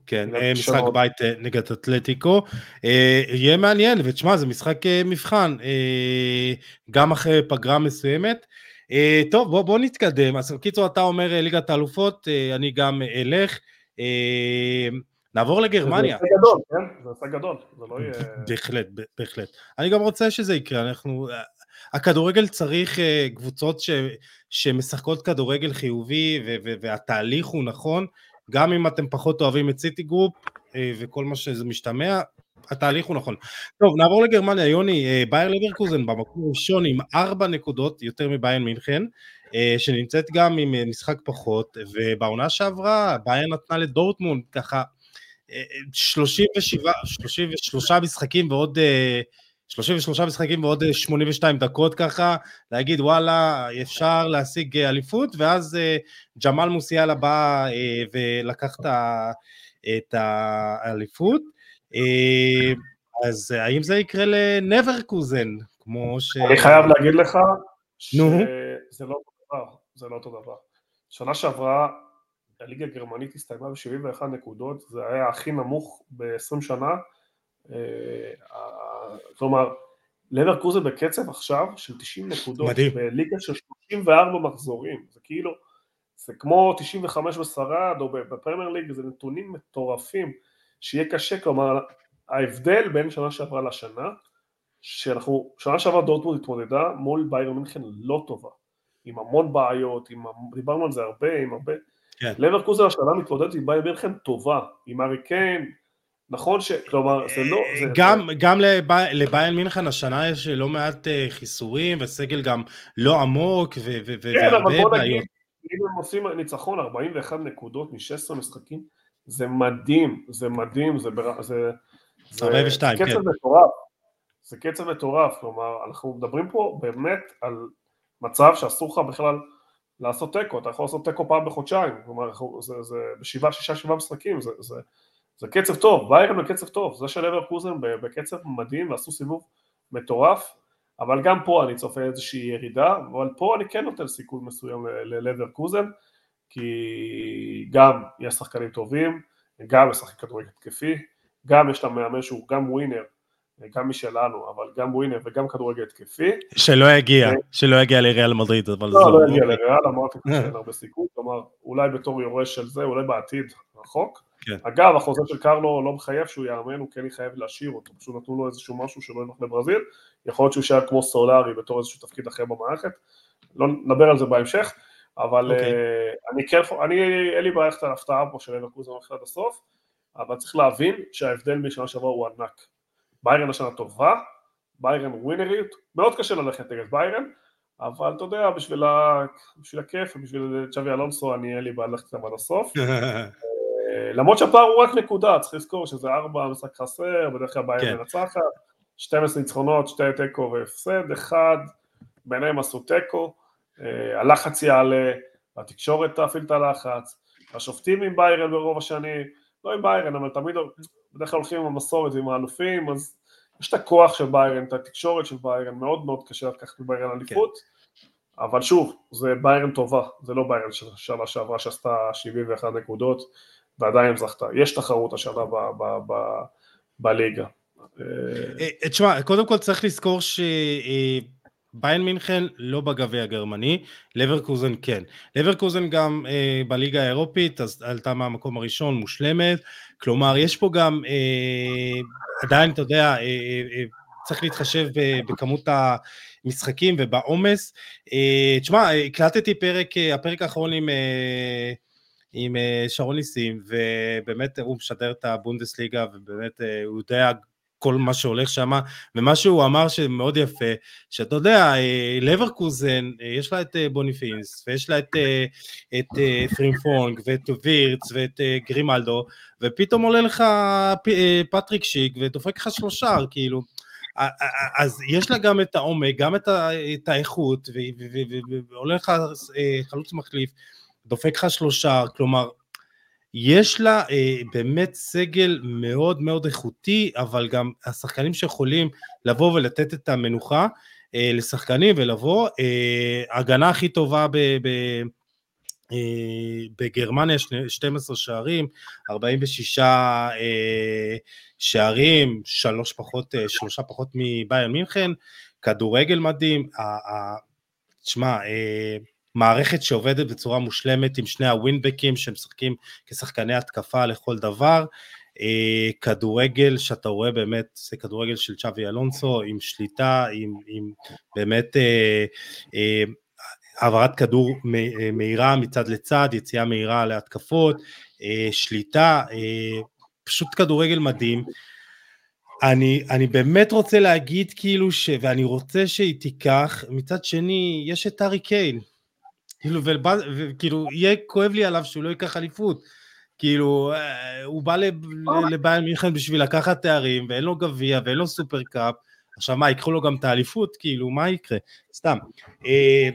כן, משחק בית אה, נגד אתלטיקו, אה, יהיה מעניין, ותשמע, זה משחק אה, מבחן, גם אחרי פגרה מסוימת. טוב, בוא, בוא נתקדם. אז בקיצור, אתה אומר ליגת האלופות, אני גם אלך. נעבור לגרמניה. זה גדול, כן? זה עושה גדול, זה לא יהיה... בהחלט, בהחלט. אני גם רוצה שזה יקרה, אנחנו... הכדורגל צריך קבוצות ש... שמשחקות כדורגל חיובי, והתהליך הוא נכון. גם אם אתם פחות אוהבים את סיטי גרופ אה, וכל מה שזה משתמע, התהליך הוא נכון. טוב, נעבור לגרמניה, יוני, אה, באייר לברקוזן במקום ראשון עם ארבע נקודות, יותר מבאיירן מינכן, אה, שנמצאת גם עם משחק פחות, ובעונה שעברה באייר נתנה לדורטמונד ככה 37, 33 משחקים ועוד 33 משחקים ועוד 82 אה, דקות ככה, להגיד וואלה אפשר להשיג אה, אליפות, ואז אה, ג'מאל מוסיאלה בא ולקח את האליפות. אז האם זה יקרה לנברקוזן, כמו ש... אני חייב להגיד לך שזה לא אותו דבר, זה לא אותו דבר. שנה שעברה הליגה הגרמנית הסתיימה ב-71 נקודות, זה היה הכי נמוך ב-20 שנה. כלומר, לברקוזן בקצב עכשיו של 90 נקודות, מדהים. בליגה של 34 מחזורים, זה כאילו, זה כמו 95 בסרד או בפרמייר ליג, זה נתונים מטורפים, שיהיה קשה, כלומר, ההבדל בין שנה שעברה לשנה, שאנחנו, שנה שעברה דורטמונד התמודדה מול ביירן מינכן לא טובה, עם המון בעיות, עם, דיברנו על זה הרבה, עם הרבה, כן. לברקוזן השנה מתמודדת עם ביירן מינכן טובה, עם ארי קיין, נכון ש... כלומר, זה לא... זה, גם, זה... גם לביין מינכן השנה יש לא מעט אה, חיסורים, וסגל גם לא עמוק, ו- ו- כן, אבל בוא נגיד, אם הם עושים ניצחון 41 נקודות מ-16 משחקים, זה מדהים, זה מדהים, זה... זה, זה 42, כן. קצב מטורף, זה קצב מטורף, כלומר, אנחנו מדברים פה באמת על מצב שאסור לך בכלל לעשות תיקו, אתה יכול לעשות תיקו פעם בחודשיים, כלומר, זה, זה בשבעה, שישה, שבעה משחקים, זה, זה, זה קצב טוב, ביירן בקצב טוב, זה של אברקוזן בקצב מדהים ועשו סיבוב מטורף, אבל גם פה אני צופה איזושהי ירידה, אבל פה אני כן נותן סיכוי מסוים ללברקוזן, כי גם יש שחקנים טובים, גם משחק כדורגל התקפי, גם יש להם מאמן שהוא גם ווינר, גם משלנו, אבל גם ווינר וגם כדורגל התקפי. שלא יגיע, ו... שלא יגיע לריאל מדריד, אבל לא, זה... לא, לא יגיע לריאל, אמרתי שאין הרבה סיכוי, כלומר, אולי בתור יורש של זה, אולי בעתיד רחוק, כן. אגב, החוזה של קרלו לא מחייב שהוא יאמן, הוא כן יחייב להשאיר אותו, פשוט נתנו לו איזשהו משהו שלא ילך לברזיל, יכול להיות שהוא יישאר כמו סולארי בתור איזשהו תפקיד אחר במערכת, לא נדבר על זה בהמשך, אבל okay. אוקיי. uh, אני כן, אני, אין לי בעיה ללכת על ההפתעה פה של אברקוזן הולך עד הסוף, אבל צריך להבין שההבדל משנה שעברה הוא ענק. ביירן השנה טובה, ביירן ווינריות, מאוד קשה ללכת נגד ביירן, אבל אתה יודע, בשביל, ה... בשביל הכיף ובשביל צ'אבי אלונסו אני אין לי בעיה ללכת איתם עד הסוף. למרות שהפער הוא רק נקודה, צריך לזכור שזה ארבע משחק חסר, בדרך כלל בעיה כן. מנצחת, 12 ניצחונות, שתי תיקו והפסד, אחד, ביניהם עשו תיקו, אה, הלחץ יעלה, התקשורת תפעיל את הלחץ, השופטים עם ביירן ברוב השנים, לא עם ביירן, אבל תמיד, בדרך כלל הולכים עם המסורת ועם האלופים, אז יש את הכוח של ביירן, את התקשורת של ביירן, מאוד מאוד קשה לקחת מביירן אליפות, כן. אבל שוב, זה ביירן טובה, זה לא ביירן של שנה שעברה שעשתה 71 נקודות ועדיין זכתה. יש תחרות השנה בליגה. אה, תשמע, קודם כל צריך לזכור ש... ביין מינכן לא בגביע הגרמני, לברקוזן כן. לברקוזן גם אה, בליגה האירופית, אז עלתה מהמקום הראשון, מושלמת, כלומר יש פה גם, אה, עדיין אתה יודע, אה, אה, אה צריך להתחשב בכמות המשחקים ובעומס. אה, תשמע, הקלטתי פרק, אה, הפרק האחרון עם... אה, עם שרון ניסים, ובאמת הוא משדר את הבונדסליגה, ובאמת הוא יודע כל מה שהולך שם, ומה שהוא אמר שמאוד יפה, שאתה יודע, אה, לברקוזן, אה, יש לה את אה, בוניפייס, ויש לה את, את פרימפונג, ואת וירץ, ואת גרימלדו, ופתאום עולה לך פטריק שיק, ודופק לך שלושה, כאילו, אז יש לה גם את העומק, גם את, האיכות, ועולה לך חלוץ מחליף, דופק לך שלושה, כלומר, יש לה אה, באמת סגל מאוד מאוד איכותי, אבל גם השחקנים שיכולים לבוא ולתת את המנוחה אה, לשחקנים ולבוא, אה, הגנה הכי טובה ב... ב אה, בגרמניה 12 שערים, 46 אה, שערים, שלוש פחות, אה, שלושה פחות מביין מינכן, כדורגל מדהים, תשמע, מערכת שעובדת בצורה מושלמת עם שני הווינבקים שמשחקים כשחקני התקפה לכל דבר. אה, כדורגל שאתה רואה באמת, זה כדורגל של צ'אבי אלונסו עם שליטה, עם, עם באמת אה, אה, העברת כדור מהירה מצד לצד, יציאה מהירה להתקפות, שליטה, פשוט כדורגל מדהים. אני, אני באמת רוצה להגיד כאילו ש... ואני רוצה שהיא תיקח, מצד שני, יש את הארי קיין, כאילו, וכאילו, יהיה כואב לי עליו שהוא לא ייקח אליפות. כאילו, אה, הוא בא לביין מינכן בשביל לקחת תארים, ואין לו גביע, ואין לו סופר קאפ. עכשיו מה, ייקחו לו גם את האליפות? כאילו, מה יקרה? סתם. אה,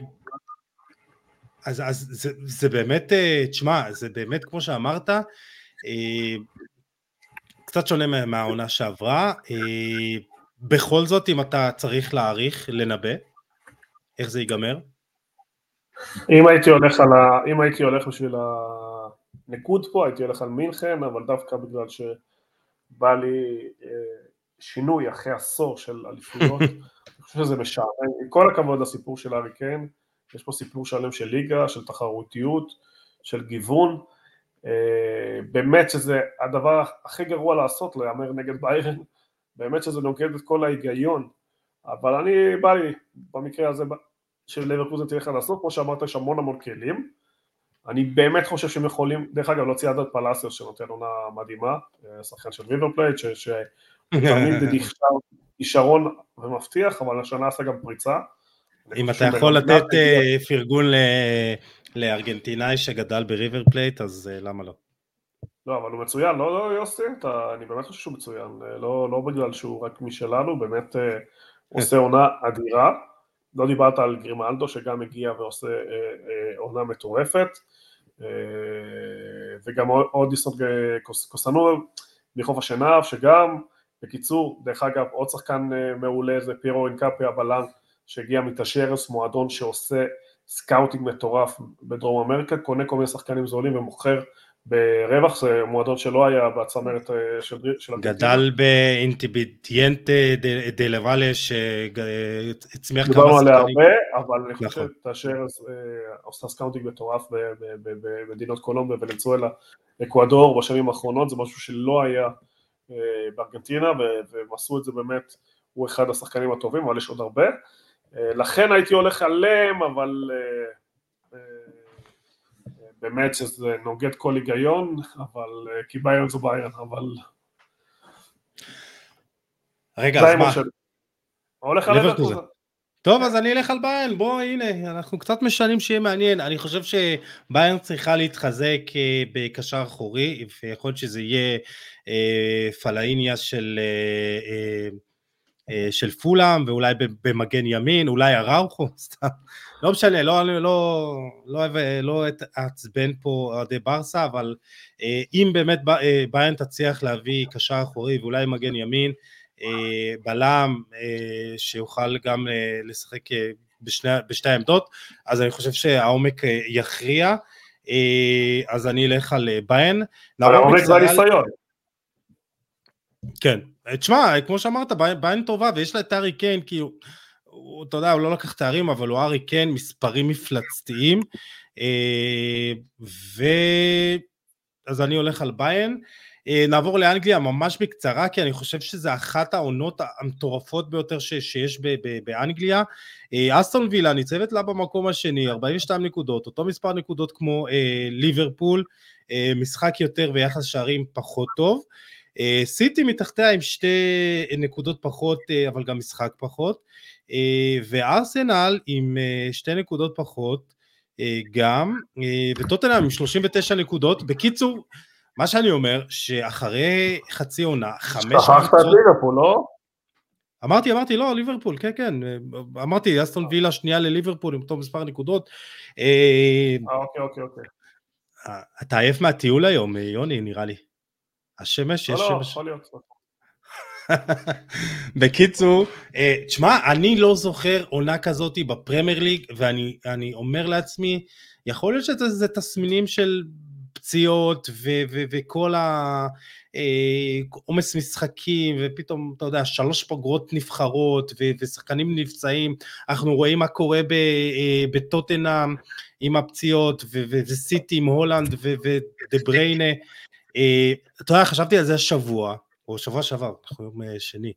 אז, אז זה, זה באמת, אה, תשמע, זה באמת, כמו שאמרת, קצת שונה מהעונה שעברה. בכל זאת, אם אתה צריך להעריך, לנבא, איך זה ייגמר? אם הייתי הולך על ה... אם הייתי הולך בשביל הניקוד פה, הייתי הולך על מינכן, אבל דווקא בגלל שבא לי אה, שינוי אחרי עשור של אליפויות, אני חושב שזה משעמם. עם כל הכבוד לסיפור של הארי קיין, יש פה סיפור שלם של ליגה, של תחרותיות, של גיוון. אה, באמת שזה הדבר הכי גרוע לעשות, להמר נגד ביירן, באמת שזה נוגד את כל ההיגיון. אבל אני, בא לי, במקרה הזה, של לברקוזן תלך עד הסוף, כמו שאמרת יש המון המון כלים, אני באמת חושב שהם יכולים, דרך אגב להוציא את פלאסיוס שנותן עונה מדהימה, אה, שחקן של ריבר פלייט, שתמיד כישרון ומבטיח, אבל השנה עשה גם פריצה. אם אתה יכול לתת אה, פרגון לארגנטינאי שגדל בריבר פלייט, אז אה, למה לא? לא, אבל הוא מצוין, לא, לא יוסי, אני באמת חושב שהוא מצוין, לא, לא בגלל שהוא רק משלנו, באמת עושה עונה אדירה. לא דיברת על גרימלדו שגם הגיע ועושה אה, אה, עונה מטורפת, אה, וגם אודילון קוסונו מחוף השנהב שגם, בקיצור, דרך אגב עוד שחקן מעולה זה פיירו אינקאפייה הבלם שהגיע מטשרס, מועדון שעושה scouting מטורף בדרום אמריקה, קונה כל מיני שחקנים זולים ומוכר ברווח, זה מועדון שלא היה בצמרת אה, של, של גדל באינטיבידיאנטה דה לוואלה שהצמיח כמה. דיברנו עליה הרבה, אבל אני חושב נכון. שתאשר אה, עושה סקאונטינג מטורף במדינות קולומביה, ולנצואלה, אקוודור בשנים האחרונות, זה משהו שלא היה אה, בארגנטינה, והם עשו את זה באמת, הוא אחד השחקנים הטובים, אבל יש עוד הרבה. לכן הייתי הולך עליהם, אבל באמת שזה נוגד כל היגיון, אבל אה, כי ביירן זו ביירן, אבל... רגע, אז מה? הולך על לברקוזן. טוב, אז אני אלך על ביין, בוא הנה, אנחנו קצת משנים שיהיה מעניין, אני חושב שביין צריכה להתחזק אה, בקשר אחורי, ויכול להיות שזה יהיה אה, פלאיניה של, אה, אה, אה, של פולאם, ואולי במגן ימין, אולי אראוכו, סתם, לא משנה, לא, לא, לא, לא, לא אעצבן פה אוהדי ברסה, אבל אה, אם באמת אה, ביין תצליח להביא קשר אחורי ואולי מגן ימין, בלם שיוכל גם לשחק בשני, בשתי העמדות, אז אני חושב שהעומק יכריע, אז אני אלך על ביין. העומק זה הניסיון. כן, תשמע, כמו שאמרת, ביין טובה, ויש לה את הארי קיין, כאילו, הוא, אתה יודע, הוא לא לקח תארים, אבל הוא הארי קיין, מספרים מפלצתיים, ו... אז אני הולך על ביין. אה, נעבור לאנגליה ממש בקצרה, כי אני חושב שזה אחת העונות המטורפות ביותר ש, שיש ב, ב, באנגליה. אה, אסטון וילה ניצבת לה במקום השני, 42 נקודות, אותו מספר נקודות כמו אה, ליברפול, אה, משחק יותר ויחס שערים פחות טוב. אה, סיטי מתחתיה עם שתי נקודות פחות, אה, אבל גם משחק פחות. אה, וארסנל עם אה, שתי נקודות פחות, אה, גם, אה, וטוטנאם עם 39 נקודות. בקיצור, מה שאני אומר, שאחרי חצי עונה, חמש... שכחת את ליברפול, לא? אמרתי, אמרתי, לא, ליברפול, כן, כן. אמרתי, אסטון וילה שנייה לליברפול עם אותו מספר נקודות. אה, אה, אוקיי, אוקיי, אוקיי. אתה עייף מהטיול היום, יוני, נראה לי. השמש, לא, יש לא, שמש. יכול להיות. בקיצור, תשמע, אני לא זוכר עונה כזאת בפרמייר ליג, ואני אומר לעצמי, יכול להיות שזה תסמינים של פציעות ו- ו- וכל העומס משחקים ופתאום אתה יודע שלוש פגרות נבחרות ו- ושחקנים נפצעים אנחנו רואים מה קורה בטוטנאם עם הפציעות וסיטי עם הולנד ודה בריינה אתה יודע חשבתי על זה השבוע או שבוע שעבר אנחנו יום שני.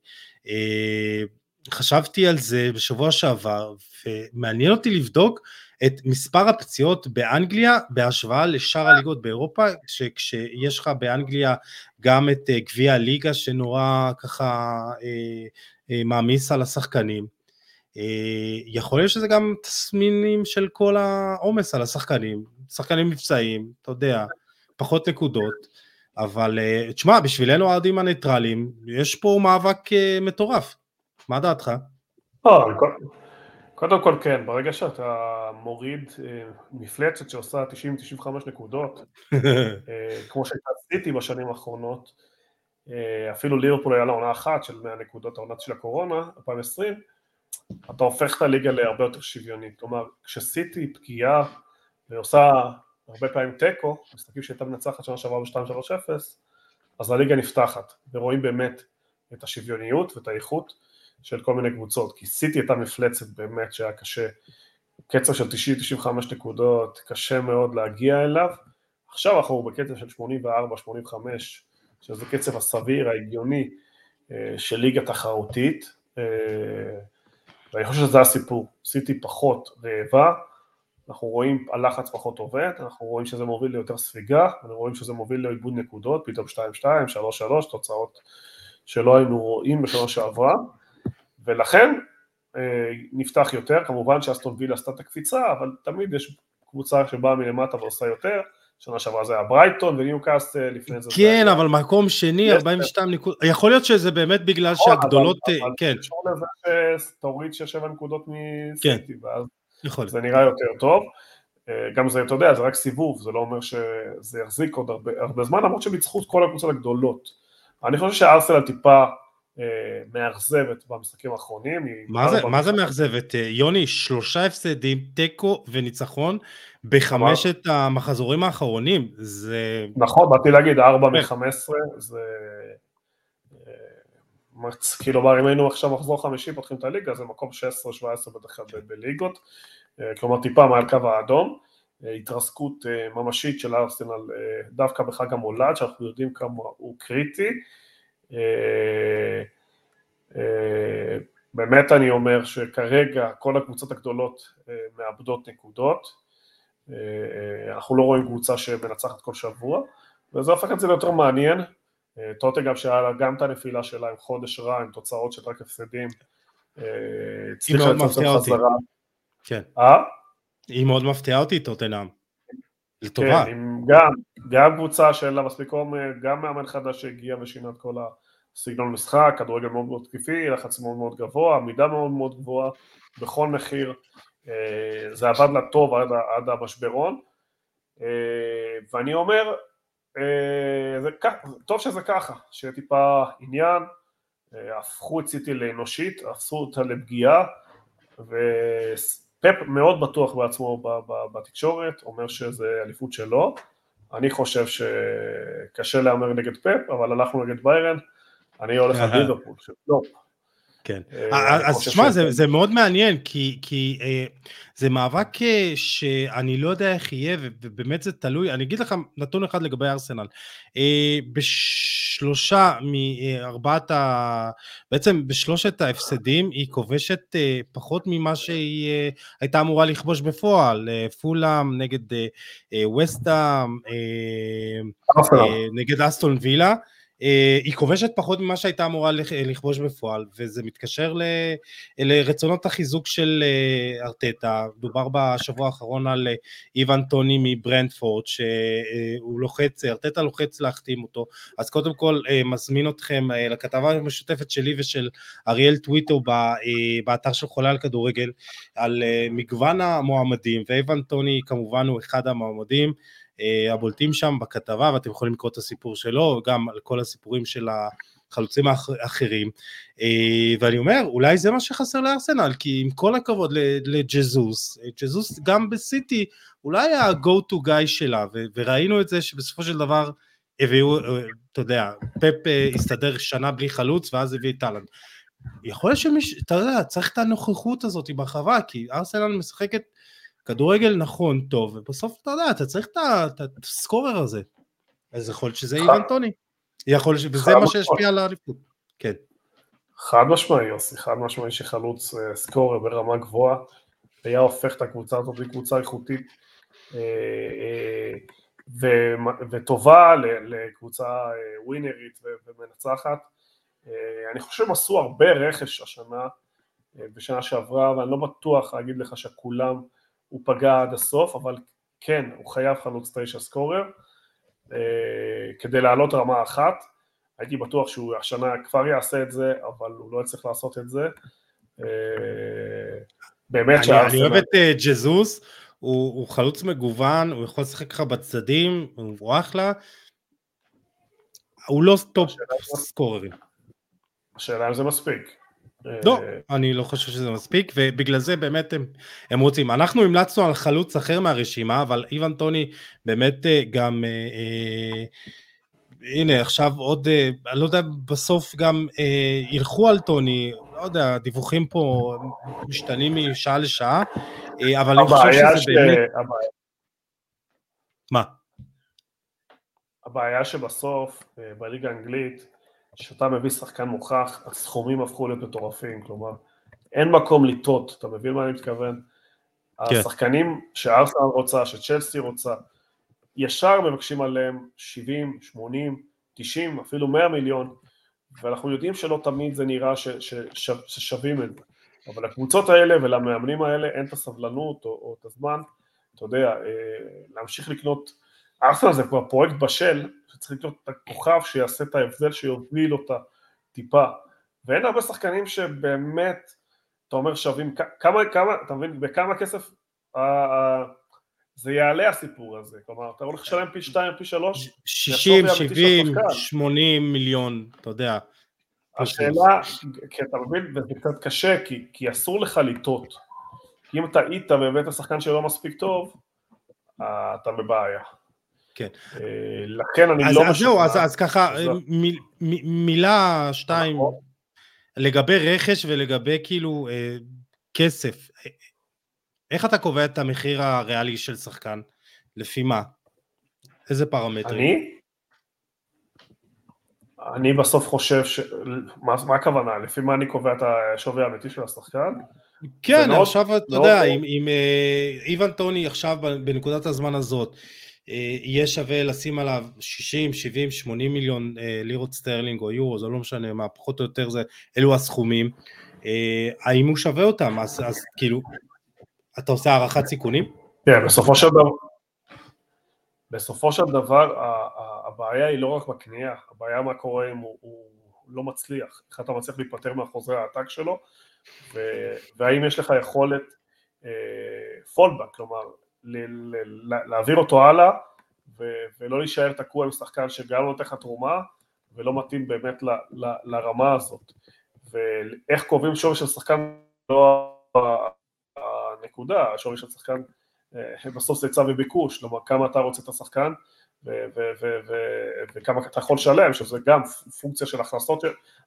חשבתי על זה בשבוע שעבר ומעניין אותי לבדוק את מספר הפציעות באנגליה בהשוואה לשאר הליגות באירופה, כשיש לך באנגליה גם את אה, גביע הליגה שנורא ככה אה, אה, מעמיס על השחקנים. אה, יכול להיות שזה גם תסמינים של כל העומס על השחקנים, שחקנים מבצעים, אתה יודע, פחות נקודות, אבל אה, תשמע, בשבילנו האוהדים הניטרלים, יש פה מאבק אה, מטורף, מה דעתך? אה, קודם כל כן, ברגע שאתה מוריד אה, מפלצת שעושה 90-95 נקודות, כמו שהייתה סיטי בשנים האחרונות, אפילו ליברפול היה לה עונה אחת של 100 נקודות, העונה של הקורונה, 2020, אתה הופך את הליגה להרבה יותר שוויונית. כלומר, כשסיטי פגיעה ועושה הרבה פעמים תיקו, מסתכלים שהייתה מנצחת שנה שעברה ב-2-3-0, אז הליגה נפתחת, ורואים באמת את השוויוניות ואת האיכות. של כל מיני קבוצות, כי סיטי הייתה מפלצת באמת שהיה קשה, קצב של 90-95 נקודות, קשה מאוד להגיע אליו, עכשיו אנחנו בקצב של 84-85, שזה קצב הסביר, ההגיוני אה, של ליגה תחרותית, אה, ואני חושב שזה הסיפור, סיטי פחות רעבה, אנחנו רואים הלחץ פחות עובד, אנחנו רואים שזה מוביל ליותר ספיגה, אנחנו רואים שזה מוביל לאיבוד נקודות, פתאום 2-2, 3-3, תוצאות שלא היינו רואים בשנה שעברה, ולכן אה, נפתח יותר, כמובן שאסטון וילה עשתה את הקפיצה, אבל תמיד יש קבוצה שבאה מלמטה ועושה יותר, שנה שעברה זה היה ברייטון וניו קאסט לפני זה. כן, אבל מקום שני, 42 נקודות, יכול להיות שזה באמת בגלל נכון, שהגדולות, אבל כן. אבל קשור לזה שתוריד ששבע נקודות מסיטי, ואז יכול. זה נראה יותר טוב. אה, גם זה, אתה יודע, זה רק סיבוב, זה לא אומר שזה יחזיק עוד הרבה, הרבה זמן, למרות שהם ניצחו את כל הקבוצות הגדולות. אני חושב שארסנל טיפה אה, מאכזבת במשחקים האחרונים. מה זה, מה זה מאכזבת? אה, יוני, שלושה הפסדים, תיקו וניצחון בחמשת המחזורים האחרונים, זה... נכון, באתי להגיד, ארבע כן. מחמש עשרה, זה... אה, כאילו, אם היינו עכשיו מחזור חמישי פותחים את הליגה, זה מקום 16-17 בדרך כלל בליגות, כלומר טיפה מעל קו האדום. התרסקות ממשית של ארסנל דווקא בחג המולד, שאנחנו יודעים כמה הוא קריטי. אה, אה, באמת אני אומר שכרגע כל הקבוצות הגדולות אה, מאבדות נקודות, אנחנו לא רואים קבוצה שמנצחת כל שבוע, וזה הופך את זה ליותר מעניין. טוטנגאם שהיה לה גם את הנפילה שלה עם חודש רע, עם תוצאות של רק הפסדים, היא מאוד מפתיעה אותי. כן. אה? היא מאוד מפתיעה אותי, טוטנאם. לטובה. כן, גם, גם קבוצה שאין לה מספיק עומק, גם מאמן חדש שהגיע ושינה את כל הסגנון משחק, כדורגל מאוד מאוד תקפי, לחץ מאוד מאוד גבוה, עמידה מאוד מאוד גבוהה, בכל מחיר, אה, זה עבד לה טוב עד, עד המשברון, אה, ואני אומר, אה, זה, טוב שזה ככה, שיהיה טיפה עניין, הפכו את סיטי לאנושית, עשו אותה לפגיעה, ופפ מאוד בטוח בעצמו בתקשורת, אומר שזה אליפות שלו, אני חושב שקשה להמר נגד פפ, אבל הלכנו נגד ביירן, אני הולך על ליברפול, לא. כן, אה, אז תשמע, זה, זה מאוד מעניין, כי, כי אה, זה מאבק אה, שאני לא יודע איך יהיה, ובאמת זה תלוי, אני אגיד לך נתון אחד לגבי ארסנל. אה, בשלושה מארבעת ה... בעצם בשלושת ההפסדים היא כובשת אה, פחות ממה שהיא אה, הייתה אמורה לכבוש בפועל. אה, פולאם נגד אה, אה, וסטאם, אה, אה, נגד אסטון וילה. אה, היא כובשת פחות ממה שהייתה אמורה לכבוש בפועל, וזה מתקשר ל, לרצונות החיזוק של אה, ארטטה. דובר בשבוע האחרון על אה, איוון טוני מברנדפורד, שהוא לוחץ, ארטטה לוחץ להחתים אותו. אז קודם כל מזמין אתכם לכתבה המשותפת שלי ושל אריאל טוויטו באתר של חולה על כדורגל, על מגוון המועמדים, ואיוון טוני כמובן הוא אחד המועמדים. אה, הבולטים שם בכתבה, ואתם יכולים לקרוא את הסיפור שלו, גם על כל הסיפורים של החלוצים האחרים. אה, ואני אומר, אולי זה מה שחסר לארסנל, כי עם כל הכבוד לג'זוס, ג'זוס גם בסיטי, אולי ה-go to guy שלה, וראינו את זה שבסופו של דבר הביאו, אה, אתה יודע, פפ הסתדר שנה בלי חלוץ, ואז הביא את טאלנט. יכול להיות שמישהו, אתה יודע, צריך את הנוכחות הזאת ברחבה, כי ארסנל משחקת כדורגל נכון, טוב, ובסוף אתה יודע, אתה צריך את הסקורר הזה. אז יכול להיות שזה איוון טוני. יכול להיות שזה מה שישפיע על האליפות. כן. חד משמעי, יוסי, חד משמעי שחלוץ אה, סקורר ברמה גבוהה היה הופך את הקבוצה הזאת לקבוצה איכותית אה, אה, וטובה לקבוצה ווינרית ומנצחת. אני חושב שהם עשו הרבה רכש השנה, בשנה שעברה, ואני לא בטוח להגיד לך שכולם הוא פגע עד הסוף, אבל כן, הוא חייב חלוץ תשע סקורר אה, כדי לעלות רמה אחת. הייתי בטוח שהוא השנה כבר יעשה את זה, אבל הוא לא יצטרך לעשות את זה. אה, באמת שהארסנל... אני אוהב את אה, ג'זוס, הוא, הוא חלוץ מגוון, הוא יכול לשחק לך בצדדים, הוא אחלה. הוא לא top scorer ים. השאלה אם זה מספיק. לא, אני לא חושב שזה מספיק, ובגלל זה באמת הם, הם רוצים. אנחנו המלצנו על חלוץ אחר מהרשימה, אבל איוון טוני באמת אה, גם, אה, אה, הנה עכשיו עוד, אה, אני לא יודע, בסוף גם אה, ילכו על טוני, לא יודע, הדיווחים פה משתנים משעה לשעה, אה, אבל אני חושב שזה ש... באמת... הבעיה... מה? הבעיה שבסוף, אה, בליגה האנגלית, כשאתה מביא שחקן מוכח, הסכומים הפכו להיות מטורפים, כלומר, אין מקום לטעות, אתה מבין מה אני מתכוון? כן. השחקנים שארסנל רוצה, שצ'לסי רוצה, ישר מבקשים עליהם 70, 80, 90, אפילו 100 מיליון, ואנחנו יודעים שלא תמיד זה נראה ש, ש, ש, ששווים את זה, אבל לקבוצות האלה ולמאמנים האלה אין את הסבלנות או, או את הזמן, אתה יודע, אה, להמשיך לקנות, ארסנל זה כבר פרויקט בשל, שצריך לקנות את הכוכב שיעשה את ההבדל, שיוביל אותה טיפה. ואין הרבה שחקנים שבאמת, אתה אומר שווים, כמה, כמה, אתה מבין, בכמה כסף אה, אה, זה יעלה הסיפור הזה, כלומר, אתה הולך לשלם פי שתיים, פי שלוש, 60, 70, 80 מיליון, אתה יודע. השאלה, כי אתה מבין, וזה קצת קשה, כי, כי אסור לך לטעות. כי אם טעית והבאת שחקן שלא מספיק טוב, אה, אתה בבעיה. כן. אה, לכן אני אז, לא... אז זהו, אז, אז ככה, אז... מ, מ, מילה, שתיים, נכון. לגבי רכש ולגבי כאילו אה, כסף, איך אתה קובע את המחיר הריאלי של שחקן? לפי מה? איזה פרמטרים? אני? אני בסוף חושב ש... מה, מה הכוונה? לפי מה אני קובע את השווי האמיתי של השחקן? כן, עכשיו אתה יודע, אם, אם אה, איוון טוני עכשיו בנקודת הזמן הזאת, אה, יהיה שווה לשים עליו 60, 70, 80 מיליון אה, לירות סטרלינג או יורו, זה לא משנה מה, פחות או יותר זה, אלו הסכומים, אה, האם הוא שווה אותם? אז, אז כאילו, אתה עושה הערכת סיכונים? כן, בסופו של דבר, בסופו של דבר הבעיה היא לא רק בקנייה, הבעיה מה קורה אם הוא, הוא לא מצליח, איך אתה מצליח להיפטר מהחוזה העתק שלו, והאם יש לך יכולת פולבק, כלומר להעביר אותו הלאה ולא להישאר תקוע עם שחקן שגם לא נותן לך תרומה ולא מתאים באמת ל, ל, לרמה הזאת. ואיך קובעים שווי של שחקן לא הנקודה, השווי של שחקן אה, בסוף זה היצע וביקוש, כלומר כמה אתה רוצה את השחקן וכמה אתה יכול לשלם, שזה גם פונקציה של הכנסות,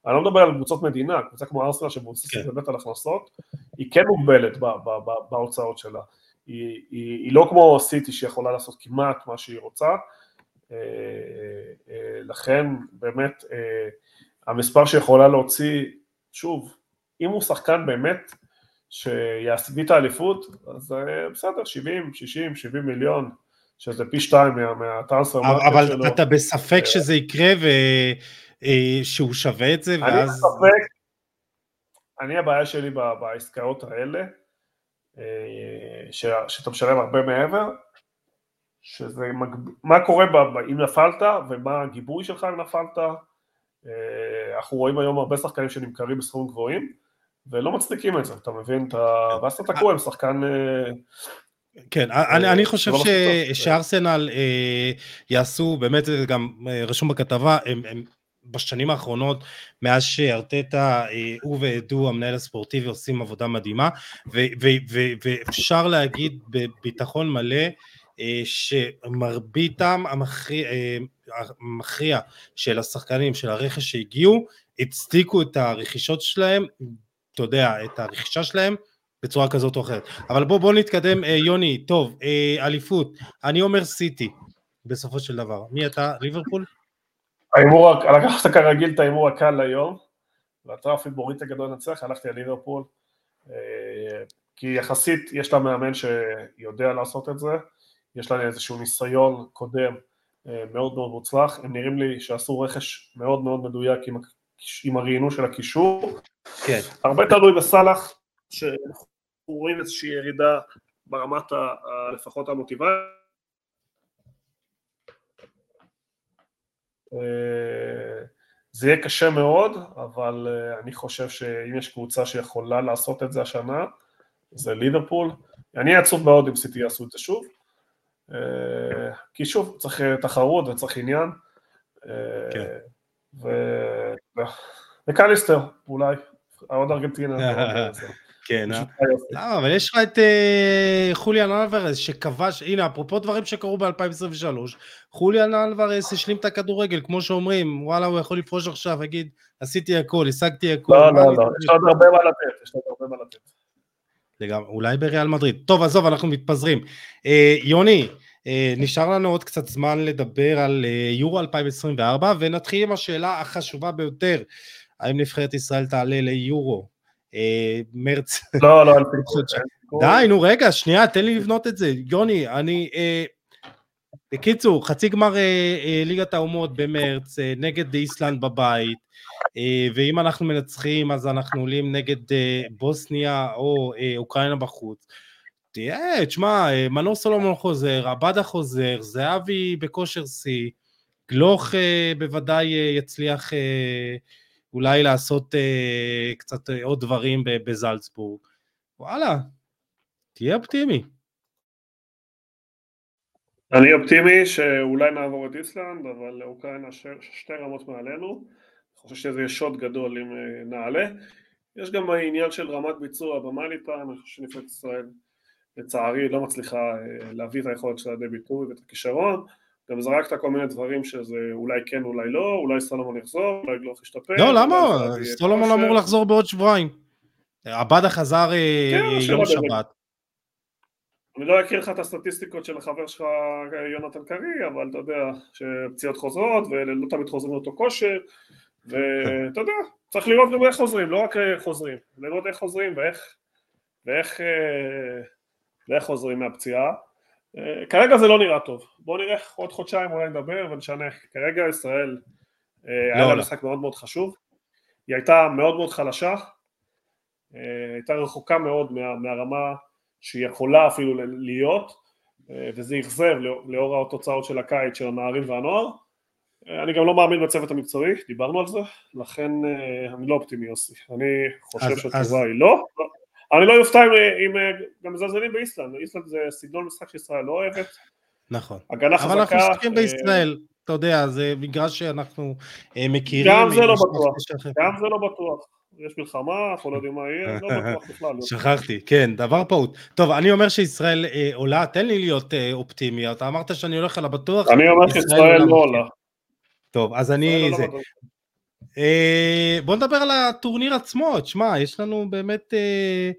אני לא מדבר על קבוצות מדינה, קבוצה כמו ארסנל שמבוססת כן. באמת על הכנסות, היא כן מוגבלת בהוצאות שלה, היא, היא, היא לא כמו סיטי שיכולה לעשות כמעט מה שהיא רוצה, אה, אה, לכן באמת המספר שיכולה להוציא, שוב, אם הוא שחקן באמת שיביא את האליפות, אז בסדר, 70, 60, 70 מיליון, שזה פי שתיים מה Transfermarkt שלו. אבל אתה בספק אה, שזה יקרה ושהוא אה, שווה את זה, ואז... אני בספק, אני הבעיה שלי בעסקאות האלה, אה, שאתה משלם הרבה מעבר, שזה, מה קורה אם נפלת ומה הגיבוי שלך אם נפלת, אנחנו רואים היום הרבה שחקנים שנמכרים בסכומים גבוהים, ולא מצדיקים את זה, אתה מבין? ואז אתה תקוע עם שחקן כן, אה, אני, אני חושב ש, שארסנל אה, יעשו, באמת זה גם אה, רשום בכתבה, הם, הם בשנים האחרונות, מאז שארטטה, אה, הוא ועדו, המנהל הספורטיבי, עושים עבודה מדהימה, ואפשר להגיד בביטחון מלא, אה, שמרביתם המכריע, אה, המכריע של השחקנים, של הרכש שהגיעו, הצדיקו את הרכישות שלהם, אתה יודע, את הרכישה שלהם, בצורה כזאת או אחרת. אבל בוא, בוא נתקדם, אה, יוני, טוב, אה, אליפות, אני אומר סיטי, בסופו של דבר. מי אתה, ליברפול? ההימור, לקחת כרגיל את ההימור הקל היום, ואתה הפיבוריט הגדול לנצח, הלכתי על ליברפול, אה, כי יחסית יש לה מאמן שיודע לעשות את זה, יש לה איזשהו ניסיון קודם מאוד מאוד מוצלח, הם נראים לי שעשו רכש מאוד מאוד מדויק עם, עם הרעינו של הקישור, כן. הרבה תלוי בסאלח, רואים איזושהי ירידה ברמת ה, לפחות המוטיבציה. זה יהיה קשה מאוד, אבל אה, אני חושב שאם יש קבוצה שיכולה לעשות את זה השנה, זה ליברפול. אני עצוב מאוד אם סיטי יעשו את זה שוב, אה, כי שוב, צריך תחרות וצריך עניין. כן. וקליסטר, אולי, עוד ארגנטינה. כן, אה? למה, אבל יש לך את אה, חוליאן אלוורז שכבש, הנה, אפרופו דברים שקרו ב-2023, חוליאן אלוורז השלים את הכדורגל, כמו שאומרים, וואלה, הוא יכול לפרוש עכשיו, יגיד, עשיתי הכל, השגתי הכל. לא, לא, לא, יש עוד הרבה מה לתת, יש עוד הרבה מה לתת. לגמרי, אולי בריאל מדריד. טוב, עזוב, אנחנו מתפזרים. אה, יוני, אה, נשאר לנו עוד קצת זמן לדבר על אה, יורו 2024, ונתחיל עם השאלה החשובה ביותר, האם נבחרת ישראל תעלה ליורו מרץ. לא, לא, אל די, נו רגע, שנייה, תן לי לבנות את זה. יוני, אני... אה, בקיצור, חצי גמר אה, ליגת האומות במרץ, נגד איסלנד בבית, ואם אנחנו מנצחים אז אנחנו עולים נגד בוסניה או אוקראינה בחוץ. תראה, תשמע, מנור סולומון חוזר, עבדה חוזר, זהבי בכושר שיא, גלוך בוודאי יצליח אולי לעשות אה, קצת אה, עוד דברים בזלצבורג. וואלה, תהיה אופטימי. אני אופטימי שאולי נעבור את איסלנד, אבל אוקראינה ש... שתי רמות מעלינו. אני חושב שזה יהיה שוט גדול אם אה, נעלה. יש גם העניין של רמת ביצוע במאניפה, אני חושב שנפלט ישראל לצערי לא מצליחה אה, להביא את היכולת שלה לידי ביטוי ואת הכישרון. גם זרקת כל מיני דברים שזה אולי כן אולי לא, אולי סולומון יחזור, אולי גלוך ישתפר. לא, למה? סולומון אמור לחזור בעוד שבועיים. עבדה חזר אה, כן, יום שבת. אני לא אכיר לך את הסטטיסטיקות של החבר שלך יונתן קרי, אבל אתה יודע שפציעות חוזרות ולא תמיד חוזרים לאותו כושר, ואתה יודע, צריך לראות גם איך חוזרים, לא רק אה, חוזרים, לראות איך חוזרים ואיך, ואיך, אה, ואיך חוזרים מהפציעה. אה, כרגע זה לא נראה טוב, בואו נראה עוד חודשיים אולי נדבר ונשנה, כרגע ישראל אה, לא, היה לה לא. משחק מאוד מאוד חשוב, היא הייתה מאוד מאוד חלשה, אה, הייתה רחוקה מאוד מה, מהרמה שהיא יכולה אפילו להיות וזה אכזב לאור התוצאות של הקיץ של הנערים והנוער. אני גם לא מאמין בצוות המקצועי, דיברנו על זה, לכן אני לא אופטימי יוסי, אני חושב שהתשובה היא לא, אני לא יופתע אם גם מזלזלים באיסלנד, איסלנד זה סגנון משחק שישראל לא אוהבת. נכון. הגנה חזקה. אבל אנחנו משחקים בישראל. אתה יודע, זה מגרש שאנחנו מכירים. גם זה לא בטוח, גם זה לא בטוח. יש מלחמה, אנחנו לא יודעים מה יהיה, לא בטוח בכלל. שכחתי, כן, דבר פעוט. טוב, אני אומר שישראל אה, עולה, תן לי להיות אה, אופטימי, אתה אמרת שאני הולך על הבטוח. אני אומר שישראל לא עולה. טוב, אז אני... לא זה... אה, בוא נדבר על הטורניר עצמו, תשמע, יש לנו באמת אה,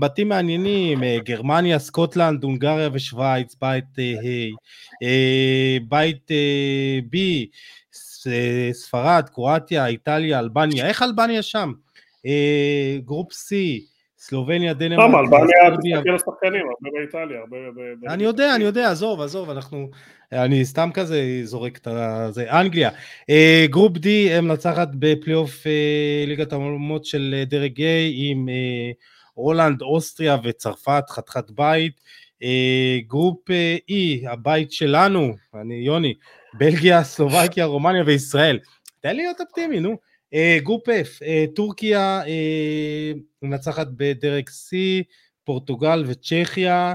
בתים מעניינים, אה, גרמניה, סקוטלנד, הונגריה ושווייץ, בית A, בית B, ספרד, קרואטיה, איטליה, אלבניה, איך אלבניה שם? group C, סלובניה, דנמרק, למה, אלבניה תסתכל על שחקנים, הרבה באיטליה, הרבה... אני יודע, אני יודע, עזוב, עזוב, אנחנו... אני סתם כזה זורק את זה. אנגליה, אה, group D המנצחת בפלייאוף אה, ליגת העולמות של דרג A עם הולנד, אוסטריה וצרפת, חתיכת בית. group E, הבית שלנו, אני יוני, בלגיה, סלובקיה, רומניה וישראל. תן לי להיות אופטימי, נו. אה, group F, אה, טורקיה אה, מנצחת בדרג C, פורטוגל וצ'כיה,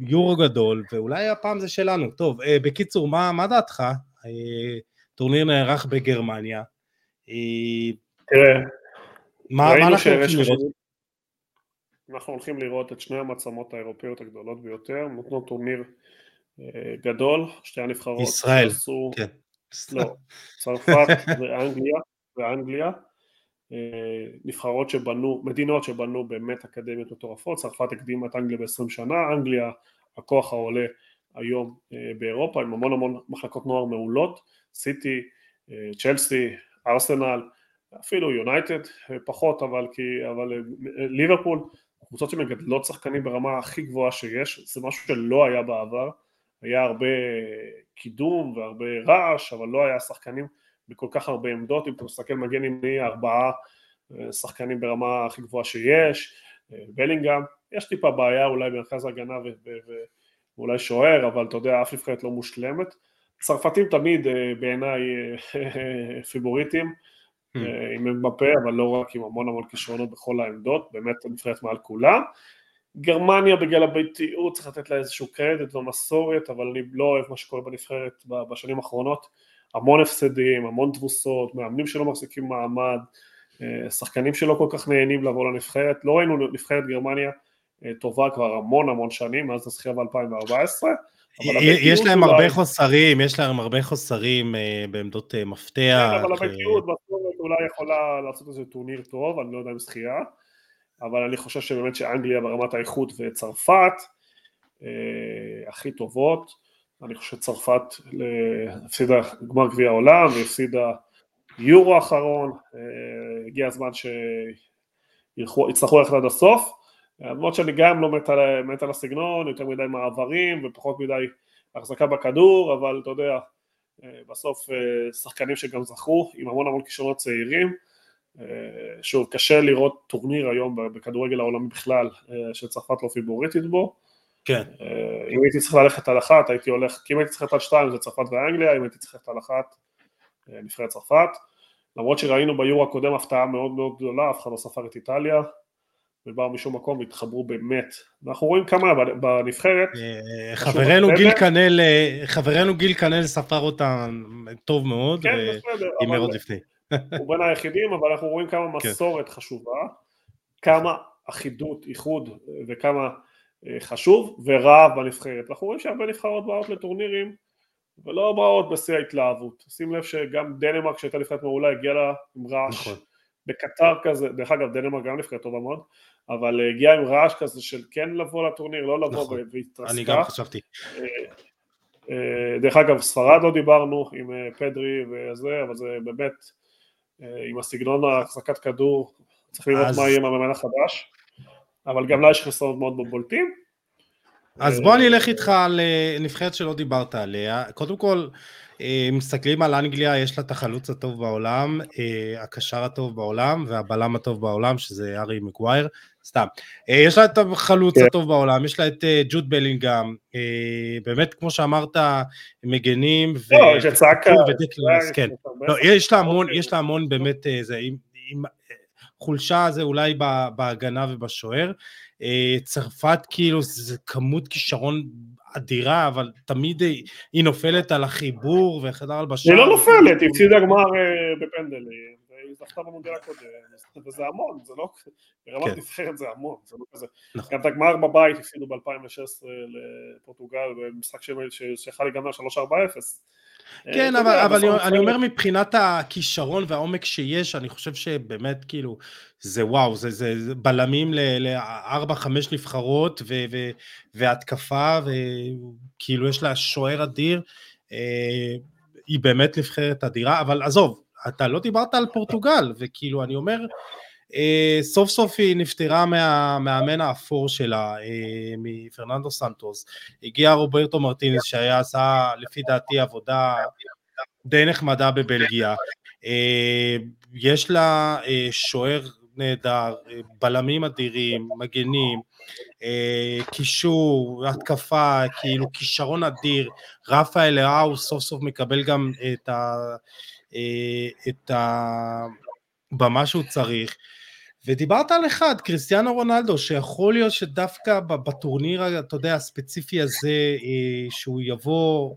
יורו גדול, ואולי הפעם זה שלנו. טוב, בקיצור, מה, מה דעתך? טורניר נערך בגרמניה. תראה, מה, מה אנחנו הולכים לראות? אנחנו הולכים לראות את שני המצמות האירופאיות הגדולות ביותר, נותנות טורניר גדול, שתי הנבחרות ישראל, שעשו, כן. לא, צרפת ואנגליה, ואנגליה, אה, נבחרות שבנו, מדינות שבנו באמת אקדמיות מטורפות, צרפת הקדימה את אנגליה ב-20 שנה, אנגליה הכוח העולה היום אה, באירופה עם המון המון מחלקות נוער מעולות, סיטי, אה, צ'לסי, ארסנל, אפילו יונייטד פחות אבל, כי, אבל ליברפול, קבוצות שמגדלות שחקנים ברמה הכי גבוהה שיש, זה משהו שלא היה בעבר, היה הרבה קידום והרבה רעש, אבל לא היה שחקנים בכל כך הרבה עמדות, אם אתה מסתכל מגן ימני ארבעה אה, שחקנים ברמה הכי גבוהה שיש, אה, בלינגהם, יש טיפה בעיה אולי במרכז ההגנה ואולי שוער, אבל אתה יודע, אף נבחרת לא מושלמת. צרפתים תמיד אה, בעיניי פיבוריטים, hmm. עם מבפה, אבל לא רק עם המון המון כישרונות בכל העמדות, באמת נבחרת מעל כולם. גרמניה בגלל הביתיות צריך לתת לה איזשהו קרדיט ומסורת, אבל אני לא אוהב מה שקורה בנבחרת בשנים האחרונות, המון הפסדים, המון תבוסות, מאמנים שלא מחזיקים מעמד, אה, שחקנים שלא כל כך נהנים לבוא לנבחרת, לא ראינו נבחרת גרמניה אה, טובה כבר המון המון שנים, מאז הזכייה ב-2014. יש להם אולי... הרבה חוסרים, יש להם הרבה חוסרים אה, בעמדות מפתח. כן, אבל הביתיות בסוף אולי יכולה לעשות איזה טורניר טוב, אני לא יודע אם זכייה. אבל אני חושב שבאמת שאנגליה ברמת האיכות וצרפת אה, הכי טובות, אני חושב שצרפת הפסידה גמר גביע העולם והפסידה יורו האחרון, אה, הגיע הזמן שיצטרכו ללכת עד הסוף, למרות שאני גם לא מת על, מת על הסגנון, יותר מדי מעברים ופחות מדי החזקה בכדור, אבל אתה יודע, אה, בסוף אה, שחקנים שגם זכו עם המון המון כישרונות צעירים, אה, שוב, קשה לראות טורניר היום בכדורגל העולמי בכלל אה, שצרפת לא פיבוריטית בו. כן. אה, אם הייתי צריך ללכת על אחת, הייתי הולך, כי אם הייתי צריך ללכת על שתיים זה צרפת ואנגליה, אם הייתי צריך ללכת על אחת, נבחרת צרפת. למרות שראינו ביורו הקודם הפתעה מאוד מאוד גדולה, אף אחד לא ספר את איטליה, ובאו משום מקום והתחברו באמת. אנחנו רואים כמה בנבחרת. חברנו גיל קנל, חברנו גיל קנל ספר אותם טוב מאוד, כן, בסדר. והימר עוד לפני. הוא בין היחידים, אבל אנחנו רואים כמה כן. מסורת חשובה, כמה אחידות, איחוד וכמה אה, חשוב ורעב בנבחרת. אנחנו רואים שהרבה נבחרות באות לטורנירים ולא באות בשיא ההתלהבות. שים לב שגם דנמרק שהייתה נבחרת מעולה הגיעה לה עם רעש. נכון. בקטר כזה, דרך אגב דנמרק גם נבחרת טובה מאוד, אבל הגיעה עם רעש כזה של כן לבוא לטורניר, לא לבוא נכון. והתרסקה. אני גם חשבתי. אה, אה, דרך אגב ספרד לא דיברנו עם פדרי וזה, אבל זה באמת אה, עם הסגנון ההחזקת כדור, צריך לראות אז... מה יהיה עם המאמן החדש, אבל גם לה יש חסרונות מאוד בולטים. אז בוא אני אלך איתך על אה, נבחרת שלא דיברת עליה. קודם כל, אה, מסתכלים על אנגליה, יש לה את החלוץ הטוב בעולם, הקשר הטוב בעולם והבלם הטוב בעולם, שזה ארי מגווייר. סתם. אה, יש לה את החלוץ כן. הטוב בעולם, יש לה את אה, ג'וד בלינגהם, אה, באמת, כמו שאמרת, מגנים, ו... לא, יש את סאקה. כן. לא, יש לה המון, יש לה המון באמת, זה, עם, עם חולשה זה אולי בהגנה ובשוער. צרפת, כאילו, זה כמות כישרון אדירה, אבל תמיד היא, היא נופלת על החיבור וחדר הלבשה. היא לא נופלת, היא הפסידה גמר אה, בפנדל, היא זכתה במונדיאל הקודם, וזה המון, זה לא, ברמת כן. נבחרת זה המון, זה לא כזה. נכון. גם את הגמר בבית הפסידו ב-2016 לפורטוגל, במשחק שיכול להיגמר 3-4-0. כן, אבל, אבל אני, אני אומר מבחינת הכישרון והעומק שיש, אני חושב שבאמת כאילו, זה וואו, זה, זה, זה בלמים לארבע, חמש נבחרות ו, ו, והתקפה, וכאילו יש לה שוער אדיר, אה, היא באמת נבחרת אדירה, אבל עזוב, אתה לא דיברת על פורטוגל, וכאילו אני אומר, אה, סוף סוף היא נפטרה מהמאמן האפור שלה, אה, מפרננדו סנטוס. הגיע רוברטו מרטינס שהיה עשה לפי דעתי עבודה די נחמדה בבלגיה. אה, יש לה שוער נהדר, בלמים אדירים, מגנים, קישור, התקפה, כאילו כישרון אדיר. רפאל לאהו סוף סוף מקבל גם את ה... את הבמה שהוא צריך. ודיברת על אחד, קריסטיאנו רונלדו, שיכול להיות שדווקא בטורניר, אתה יודע, הספציפי הזה, אה, שהוא יבוא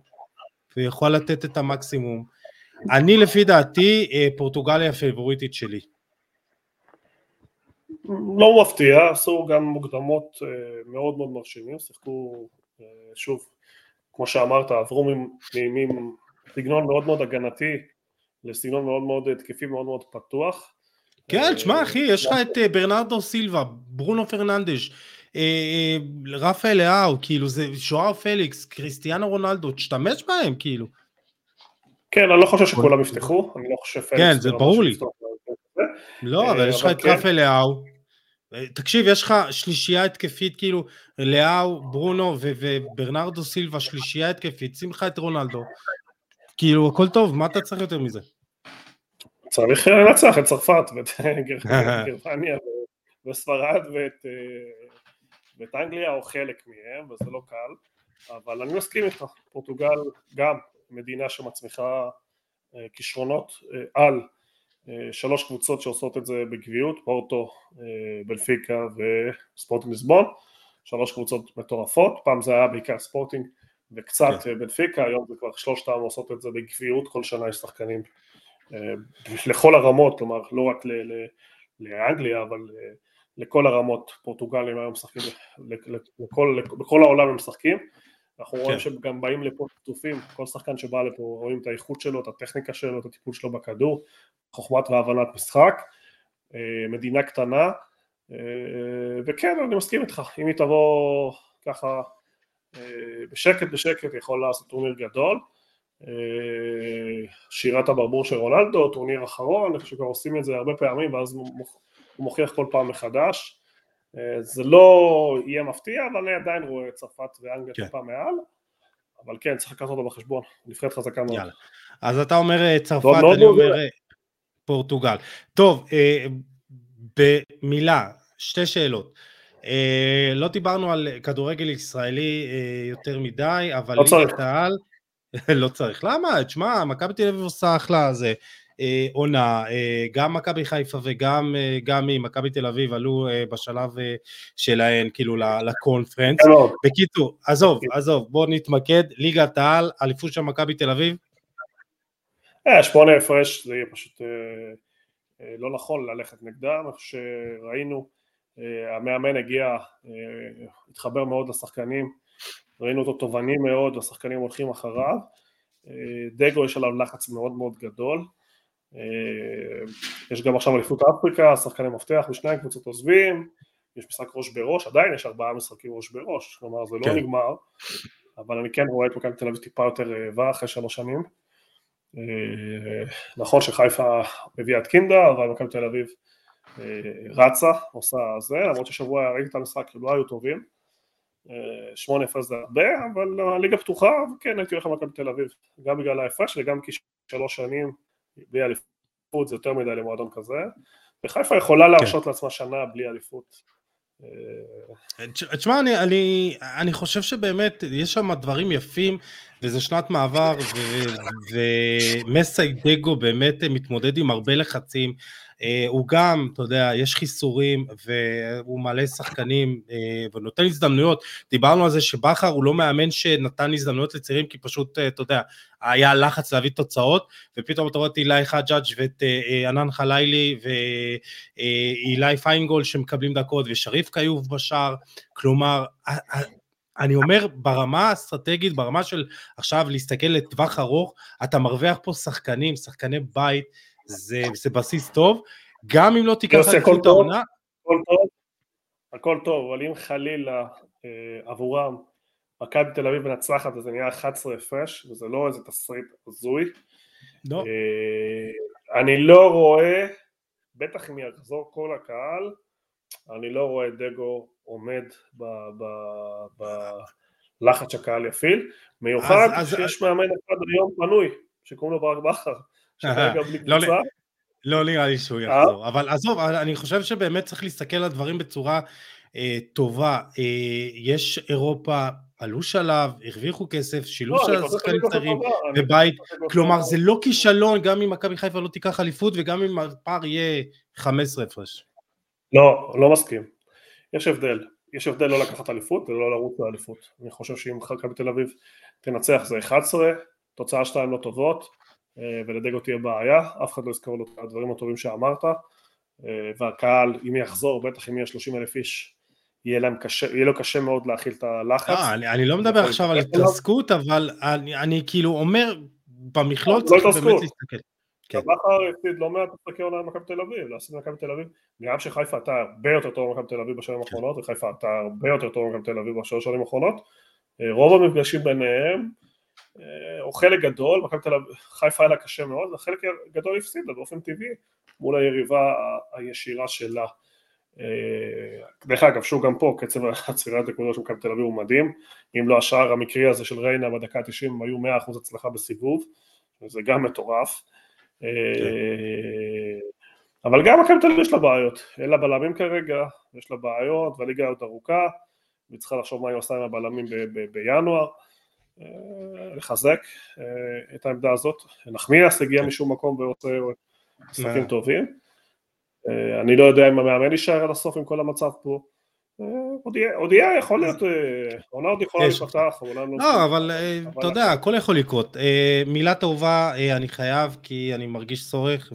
ויכול לתת את המקסימום. אני לפי דעתי, אה, פורטוגליה הפייבוריטית שלי. לא מפתיע, עשו גם מוקדמות אה, מאוד מאוד מרשימים, שיחקו, שוב, כמו שאמרת, עברו מסגנון מאוד מאוד הגנתי לסגנון מאוד מאוד התקפי, מאוד מאוד פתוח. כן, תשמע אחי, יש לך את אה, ברנרדו סילבה, ברונו פרננדש, אה, אה, רפאל לאהו, כאילו זה שוער פליקס, קריסטיאנו רונלדו, תשתמש בהם כאילו. כן, אני לא חושב שכולם יפתחו, אני לא חושב פליקס. כן, זה ברור לי. לא, אבל יש לך את כן. רפאל לאהו. תקשיב, יש לך שלישייה התקפית, כאילו, לאהו, ברונו וברנרדו סילבה, שלישייה התקפית, שים לך את רונלדו. כאילו, הכל טוב, מה אתה צריך יותר מזה? צריך לנצח את צרפת ואת גרמניה וספרד ואת, אה, ואת אנגליה או חלק מהם וזה לא קל אבל אני מסכים איתך, פורטוגל גם מדינה שמצמיחה אה, כישרונות אה, על שלוש קבוצות שעושות את זה בגביעות, פורטו, בלפיקה וספורטינג ליסבון, שלוש קבוצות מטורפות, פעם זה היה בעיקר ספורטינג וקצת כן. בלפיקה, היום זה כבר שלושתם עושות את זה בגביעות, כל שנה יש שחקנים אה, לכל הרמות, כלומר לא רק לאנגליה אבל אה, לכל הרמות, פורטוגלים היום משחקים, לכל, בכל העולם הם משחקים, אנחנו כן. רואים שגם באים לפה פתופים, כל שחקן שבא לפה רואים את האיכות שלו, את הטכניקה שלו, את הטיפול שלו בכדור, חוכמת והבנת משחק, אה, מדינה קטנה, וכן אני מסכים איתך, אם היא תבוא ככה בשקט בשקט יכול לעשות טורניר גדול, אה, שירת הברבור של רונלדו, טורניר אחרון, אני חושב שכבר עושים את זה הרבה פעמים ואז הוא מוכיח כל פעם מחדש. אה, זה לא יהיה מפתיע, אבל אני עדיין רואה צרפת ואנגליה כן. טיפה מעל, אבל כן, צריך לקחת אותו בחשבון, נבחרת חזקה מאוד. יאללה. אז אתה אומר אה, צרפת, אני אומר פורטוגל. טוב, במילה, שתי שאלות. לא דיברנו על כדורגל ישראלי יותר מדי, אבל לא ליגת העל, לא צריך, למה? תשמע, מכבי תל אביב עושה אחלה זה. אה, עונה, אה, גם מכבי חיפה וגם אה, היא, מכבי תל אביב עלו בשלב שלהן, כאילו לקונפרנס. בקיצור, עזוב, עזוב, בוא נתמקד, ליגת העל, אליפות של מכבי תל אביב. שמונה הפרש זה יהיה פשוט לא נכון ללכת נגדם, איך שראינו, המאמן הגיע, התחבר מאוד לשחקנים, ראינו אותו תובעני מאוד, השחקנים הולכים אחריו, אה, דגו יש עליו לחץ מאוד מאוד גדול, אה, יש גם עכשיו אליפות אפריקה, שחקני מפתח בשני הקבוצות עוזבים, יש משחק ראש בראש, עדיין יש ארבעה משחקים ראש בראש, כלומר זה לא כן. נגמר, אבל אני כן רואה את מכבי תל אביב טיפה יותר רעבה אחרי שלוש שנים. אה, נכון שחיפה מביאה את קינדה, אבל מכבי תל אביב רצה, עושה זה, למרות ששבוע ראיתי את המשחק, הם לא היו טובים. שמונה הפרש זה הרבה, אבל הליגה פתוחה, וכן הייתי הולך למכבי תל אביב, גם בגלל ההפרש וגם כי שלוש שנים בלי אליפות זה יותר מדי למועדון כזה, וחיפה יכולה כן. להרשות כן. לעצמה שנה בלי אליפות. תשמע, אני, אני, אני חושב שבאמת יש שם דברים יפים, וזה שנת מעבר, ומסי דגו באמת מתמודד עם הרבה לחצים, אה, הוא גם, אתה יודע, יש חיסורים והוא מעלה שחקנים אה, ונותן הזדמנויות. דיברנו על זה שבכר הוא לא מאמן שנתן הזדמנויות לצעירים כי פשוט, אה, אתה יודע, היה לחץ להביא תוצאות, ופתאום אתה רואה את אילי חג'אג' ואת ענן חלילי ואילי פיינגול שמקבלים דקות ושריף קיוב בשער, כלומר, אני אומר ברמה האסטרטגית, ברמה של עכשיו להסתכל לטווח ארוך, אתה מרוויח פה שחקנים, שחקני בית, זה, זה בסיס טוב, גם אם לא תיקח אליפות העונה. הכל טוב, הכל טוב, אבל אם חלילה אה, עבורם מכבי תל אביב מנצחת וזה נהיה 11 הפרש, וזה לא איזה תסריט הזוי. לא. אה, אני לא רואה, בטח אם יחזור כל הקהל, אני לא רואה דגו עומד בלחץ שהקהל יפעיל, מיוחד שיש מאמן אחד היום פנוי, שקוראים לו ברק בכר. לא, לא נראה לי שהוא אה? יחזור, אבל עזוב, אני חושב שבאמת צריך להסתכל על הדברים בצורה אה, טובה. אה, יש אירופה, עלו שלב, הרוויחו כסף, שילוב לא, של שחקנים קצרים בבית, כלומר זה לא כישלון גם אם מכבי חיפה לא תיקח אליפות וגם אם הפער יהיה 15 הפרש. לא, לא מסכים. יש הבדל. יש הבדל לא לקחת אליפות ולא לרוץ לאליפות. אני חושב שאם מכבי תל אביב תנצח זה 11, תוצאה שתיים לא טובות, ולדגו תהיה בעיה, אף אחד לא יזכור לו את הדברים הטובים שאמרת, אה, והקהל, אם יחזור, בטח אם יהיה 30 אלף איש, יהיה, להם קשה, יהיה לו קשה מאוד להכיל את הלחץ. לא, אני, אני לא מדבר עכשיו על התרסקות, אבל אני, אני כאילו אומר, במכלול לא צריך באמת להסתכל. כן. בכר הפסיד לא מעט משחקי עונה למכבי תל אביב, להפסיד למכבי תל אביב, גם שחיפה הייתה הרבה יותר טוב ממכבי תל אביב בשנים האחרונות, וחיפה הייתה הרבה יותר טוב ממכבי תל אביב בשלוש שנים האחרונות, אה, רוב המפגשים ביניהם אה, או חלק גדול, מכבי תל אביב, חיפה היה לה קשה מאוד, וחלק גדול הפסידה באופן טבעי מול היריבה הישירה שלה. אה, דרך אגב, שוב גם פה, קצב עצירת נקודות של מכבי תל אביב הוא מדהים, אם לא השער המקרי הזה של ריינה בדקה ה-90 הם היו 100% הצלחה בסיבוב, זה גם מטורף. כן. אבל גם מכבי תל אביב יש לה בעיות, אין לה בלמים כרגע, יש לה בעיות, והליגה עוד ארוכה, והיא צריכה לחשוב מה היא עושה עם הבלמים בינואר. אה, לחזק אה, את העמדה הזאת. נחמיאס הגיע כן. משום מקום ועושה משחקים טובים. אה, אני לא יודע אם המאמן יישאר עד הסוף עם כל המצב פה. עוד יהיה, יכול להיות, עונה עוד יכולה להיפתח, לא... לא, אבל אתה יודע, הכל יכול לקרות. מילה טובה אני חייב, כי אני מרגיש צורך,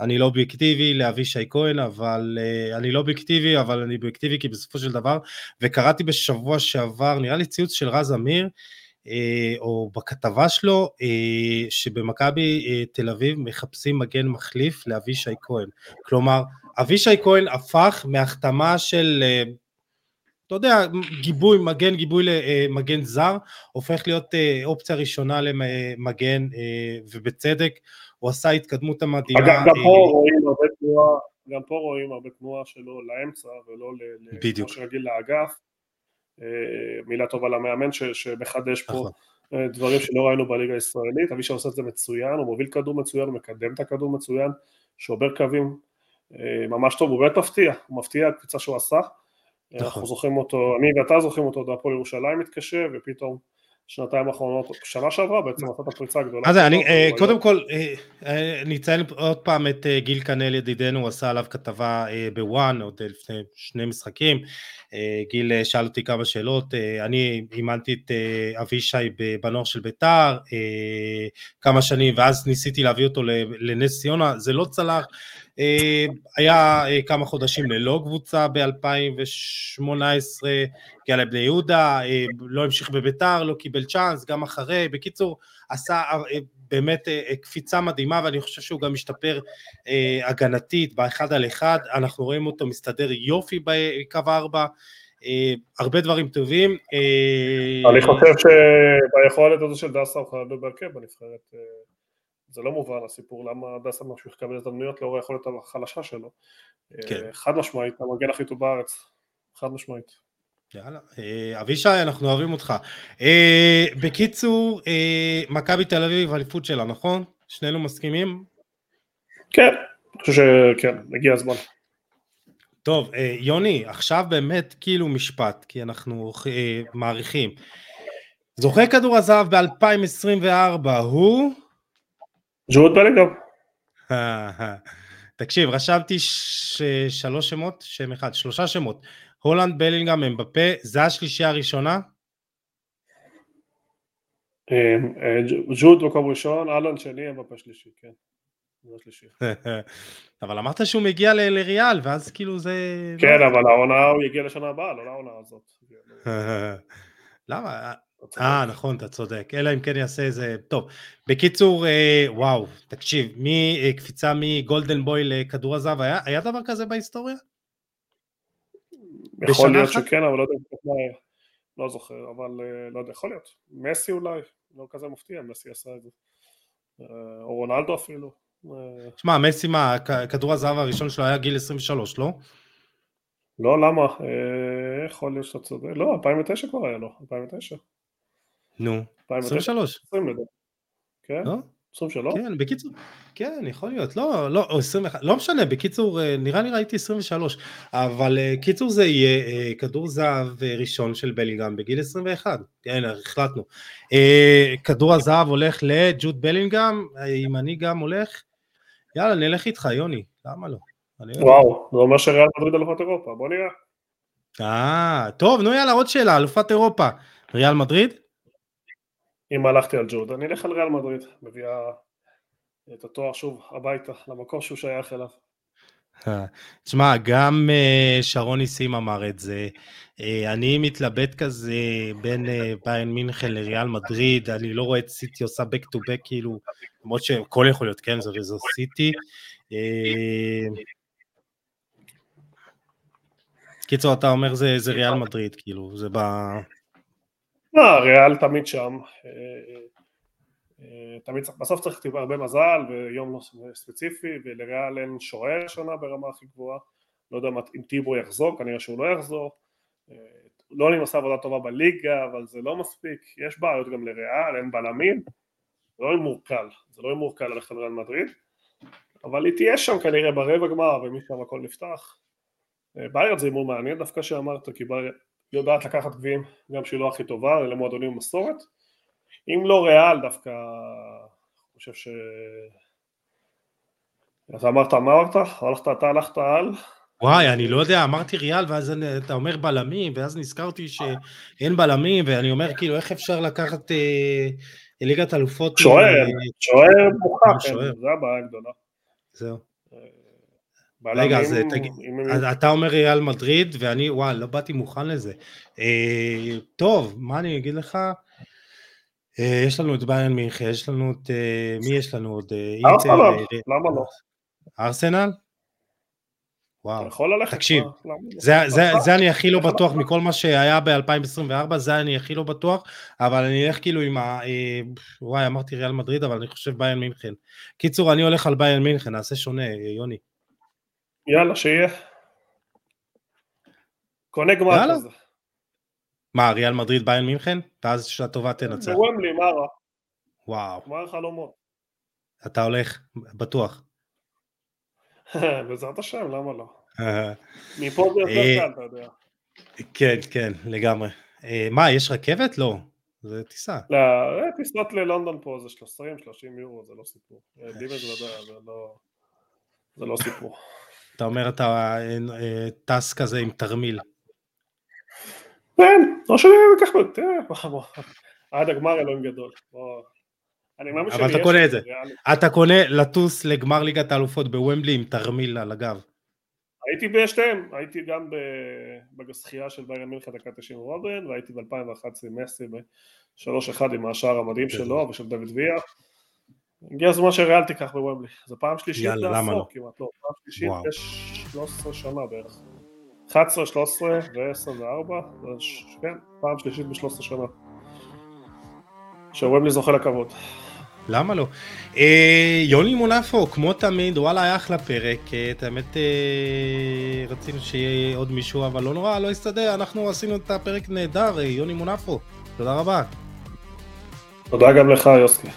ואני לא אובייקטיבי לאבישי כהן, אבל אני לא אובייקטיבי, אבל אני אובייקטיבי כי בסופו של דבר, וקראתי בשבוע שעבר, נראה לי ציוץ של רז אמיר, אה, או בכתבה שלו, אה, שבמכבי אה, תל אביב מחפשים מגן מחליף לאבישי כהן. כלומר, אבישי כהן הפך מהחתמה של, אתה יודע, גיבוי, מגן, גיבוי למגן זר, הופך להיות אופציה ראשונה למגן, ובצדק, הוא עשה התקדמות המדהימה. אגב, גם פה רואים הרבה תנועה, גם פה רואים הרבה תנועה שלו לאמצע ולא כמו שרגיל לאגף. אה, מילה טובה למאמן ש, שמחדש פה נכון. אה, דברים שלא ראינו בליגה הישראלית, אבישי עושה את זה מצוין, הוא מוביל כדור מצוין, הוא מקדם את הכדור מצוין, שובר קווים אה, ממש טוב, הוא באמת מפתיע, הוא מפתיע הקפיצה שהוא עשה, נכון. אנחנו זוכרים אותו, אני ואתה זוכרים אותו, בהפועל ירושלים מתקשה, ופתאום שנתיים האחרונות, שנה שעברה בעצם עשת הפריצה הגדולה. אז אני, קודם כל, אני אציין עוד פעם את גיל כנל ידידנו, הוא עשה עליו כתבה בוואן עוד לפני שני משחקים, אה, גיל אה, שאל אותי כמה שאלות, אה, אני אימנתי את אבישי בנוער של ביתר כמה שנים ואז ניסיתי להביא אותו לנס ציונה, זה לא צלח, היה כמה חודשים ללא קבוצה ב-2018, הגיע לבני יהודה, לא המשיך בביתר, לא קיבל צ'אנס, גם אחרי, בקיצור עשה באמת אה, אה, קפיצה מדהימה ואני חושב שהוא גם משתפר אה, הגנתית באחד על אחד, אנחנו רואים אותו מסתדר יופי בקו ארבע, אה, הרבה דברים טובים. אה, אני חושב שביכולת הזו של דסה הוא חייב להיות בהרכב בנבחרת, אה, זה לא מובן הסיפור למה דסה ממשיך לקבל הזדמנויות לאור היכולת החלשה שלו. כן. חד משמעית, המגן הכי טוב בארץ, חד משמעית. יאללה, אה, אבישי, אנחנו אוהבים אותך. אה, בקיצור, אה, מכבי תל אביב, אליפות שלה, נכון? שנינו מסכימים? כן, אני חושב שכן, הגיע הזמן. טוב, יוני, עכשיו באמת כאילו משפט, כי אנחנו מעריכים. זוכה כדור הזהב ב-2024 הוא? ג'וד בלינגהם. תקשיב, רשמתי. שלוש שמות, שם אחד, שלושה שמות. הולנד, בלינגהם, אמבפה, זה השלישייה הראשונה? אה, אה, ג'וד מקום ראשון, אהלן שני, אמבפה שלישי, כן. אבל אמרת שהוא מגיע לריאל, ואז כאילו זה... כן, אבל העונה הוא יגיע לשנה הבאה, לא לעונה הזאת. למה? אה, נכון, אתה צודק. אלא אם כן יעשה איזה... טוב, בקיצור, אה, וואו, תקשיב, מקפיצה מגולדן בוי לכדור הזהב, היה, היה דבר כזה בהיסטוריה? יכול להיות אחת? שכן, אבל לא יודע לא זוכר, אבל לא יודע, יכול להיות. מסי אולי, לא כזה מפתיע, מסי עשה את זה. או רונלדו אפילו. שמע, מסי מה, כדור הזהב הראשון שלו היה גיל 23, לא? לא, למה? אה, יכול להיות שאתה צודק. לא, 2009 כבר היה לו, 2009. נו, 23. 20 לדעתי. כן? לא? 23? כן, בקיצור, כן, יכול להיות, לא, לא, או 21, לא משנה, בקיצור, אה, נראה לי ראיתי 23, אבל אה, קיצור זה יהיה כדור זהב ראשון של בלינגהם בגיל 21, כן, החלטנו. כדור הזהב הולך לג'וד בלינגהם, אם אני גם הולך, יאללה, נלך איתך, יוני, למה לא? וואו, זה אומר שריאל מדריד אלופת אירופה, בוא נראה. אה, טוב, נו יאללה, עוד שאלה, אלופת אירופה, ריאל מדריד? אם הלכתי על ג'וד, אני אלך על ריאל מדריד, מביאה את התואר שוב הביתה, למקום שהוא שייך אליו. אה, תשמע, גם אה, שרון ניסים אמר את זה. אה, אני מתלבט כזה בין ביין מינכן לריאל מדריד, אני לא רואה את סיטי עושה back to back, כאילו, למרות שהכל יכול להיות, כן, זו סיטי. קיצור, אתה אומר זה, זה ריאל מדריד, כאילו, זה ב... לא, ריאל תמיד שם. תמיד צריך, בסוף צריך הרבה מזל ויום ספציפי ולריאל אין שוער שונה ברמה הכי גבוהה. לא יודע אם טיבו יחזור, כנראה שהוא לא יחזור. לא אני עושה עבודה טובה בליגה אבל זה לא מספיק, יש בעיות גם לריאל, אין בלמים. זה לא ימור קל, זה לא ימור קל ללכת לריאל מדריד. אבל היא תהיה שם כנראה ברבע גמר ומשם הכל נפתח. ביירד זה הימור מעניין דווקא שאמרת כי יודעת לקחת גביעים גם שהיא לא הכי טובה, אלה מועדונים במסורת אם לא ריאל דווקא, אני חושב ש... אתה אמרת, מה אמרת? הלכת, אתה הלכת על? וואי, אני לא יודע, אמרתי ריאל, ואז אתה אומר בלמים, ואז נזכרתי שאין בלמים, ואני אומר, כאילו, איך אפשר לקחת אה, ליגת אלופות? שוער, אה, שוער מוכח, כן, זה הבעיה הגדולה. זהו. אה, רגע, אז תגיד, אתה אומר ריאל מדריד, ואני, וואי, לא באתי מוכן לזה. אה, טוב, מה אני אגיד לך? אה, יש לנו את ביין מיכה, יש לנו את... אה, מי יש לנו עוד? אה, ארסנל, למה לא? ארסנל? וואו. תקשיב, זה, זה, זה אני הכי לא בטוח מכל מה שהיה ב-2024, זה אני הכי לא בטוח, אבל אני אלך כאילו עם ה... וואי, אמרתי ריאל מדריד, אבל אני חושב ביין מינכן. קיצור, אני הולך על ביין מינכן, נעשה שונה, יוני. יאללה, שיהיה. קונה גמר כזה. מה, ריאל מדריד ביין מינכן? ואז שהטובה תנצח. בוומלי, מה רע? וואו. מה החלומות? אתה הולך, בטוח. בעזרת השם, למה לא? מפה זה יותר אה, קל, אתה יודע. כן, כן, לגמרי. אה, מה, יש רכבת? לא. זה טיסה. לא, אה, טיסות ללונדון פה זה 30-30 יורו, זה לא סיפור. ודאי, זה לא... זה לא סיפור. אתה אומר אתה טס כזה עם תרמיל. כן, או שאני אקח, תראה, עד הגמר אלוהים גדול. אבל אתה קונה את זה. אתה קונה לטוס לגמר ליגת האלופות בוומבלי עם תרמיל על הגב. הייתי בשתיהם, הייתי גם בזכייה של ביירן מלכה דקה 90 רובן, והייתי ב-2011 עם מסי ב-3-1 עם השער המדהים שלו ושל דוד ויה. הגיע הזמן שריאל תיקח בוומבלי, זו פעם שלישית לעשור כמעט, לא, פעם שלישית ב-13 שנה בערך. 11, 13 ו-24, כן, פעם שלישית ב-13 שנה. שוומלי זוכה לכבוד. למה לא? אה, יוני מונפו, כמו תמיד, וואלה, היה אחלה פרק. אה, את האמת, אה, רצינו שיהיה עוד מישהו, אבל לא נורא, לא הסתדר. אנחנו עשינו את הפרק נהדר, אה, יוני מונפו. תודה רבה. תודה גם לך, יוסקי.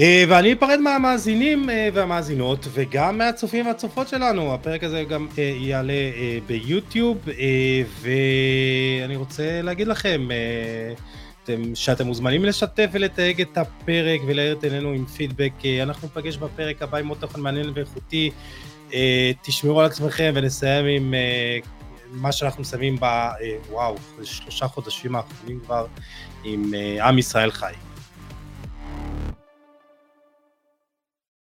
אה, ואני אפרד מהמאזינים אה, והמאזינות וגם מהצופים והצופות שלנו, הפרק הזה גם אה, יעלה ביוטיוב ואני רוצה להגיד לכם שאתם מוזמנים לשתף ולתייג את הפרק ולהאיר את עינינו עם פידבק. אנחנו נפגש בפרק הבא עם עוד תוכן מעניין ואיכותי. תשמרו על עצמכם ונסיים עם מה שאנחנו מסיימים ב... וואו, שלושה חודשים האחרונים כבר עם עם ישראל חי.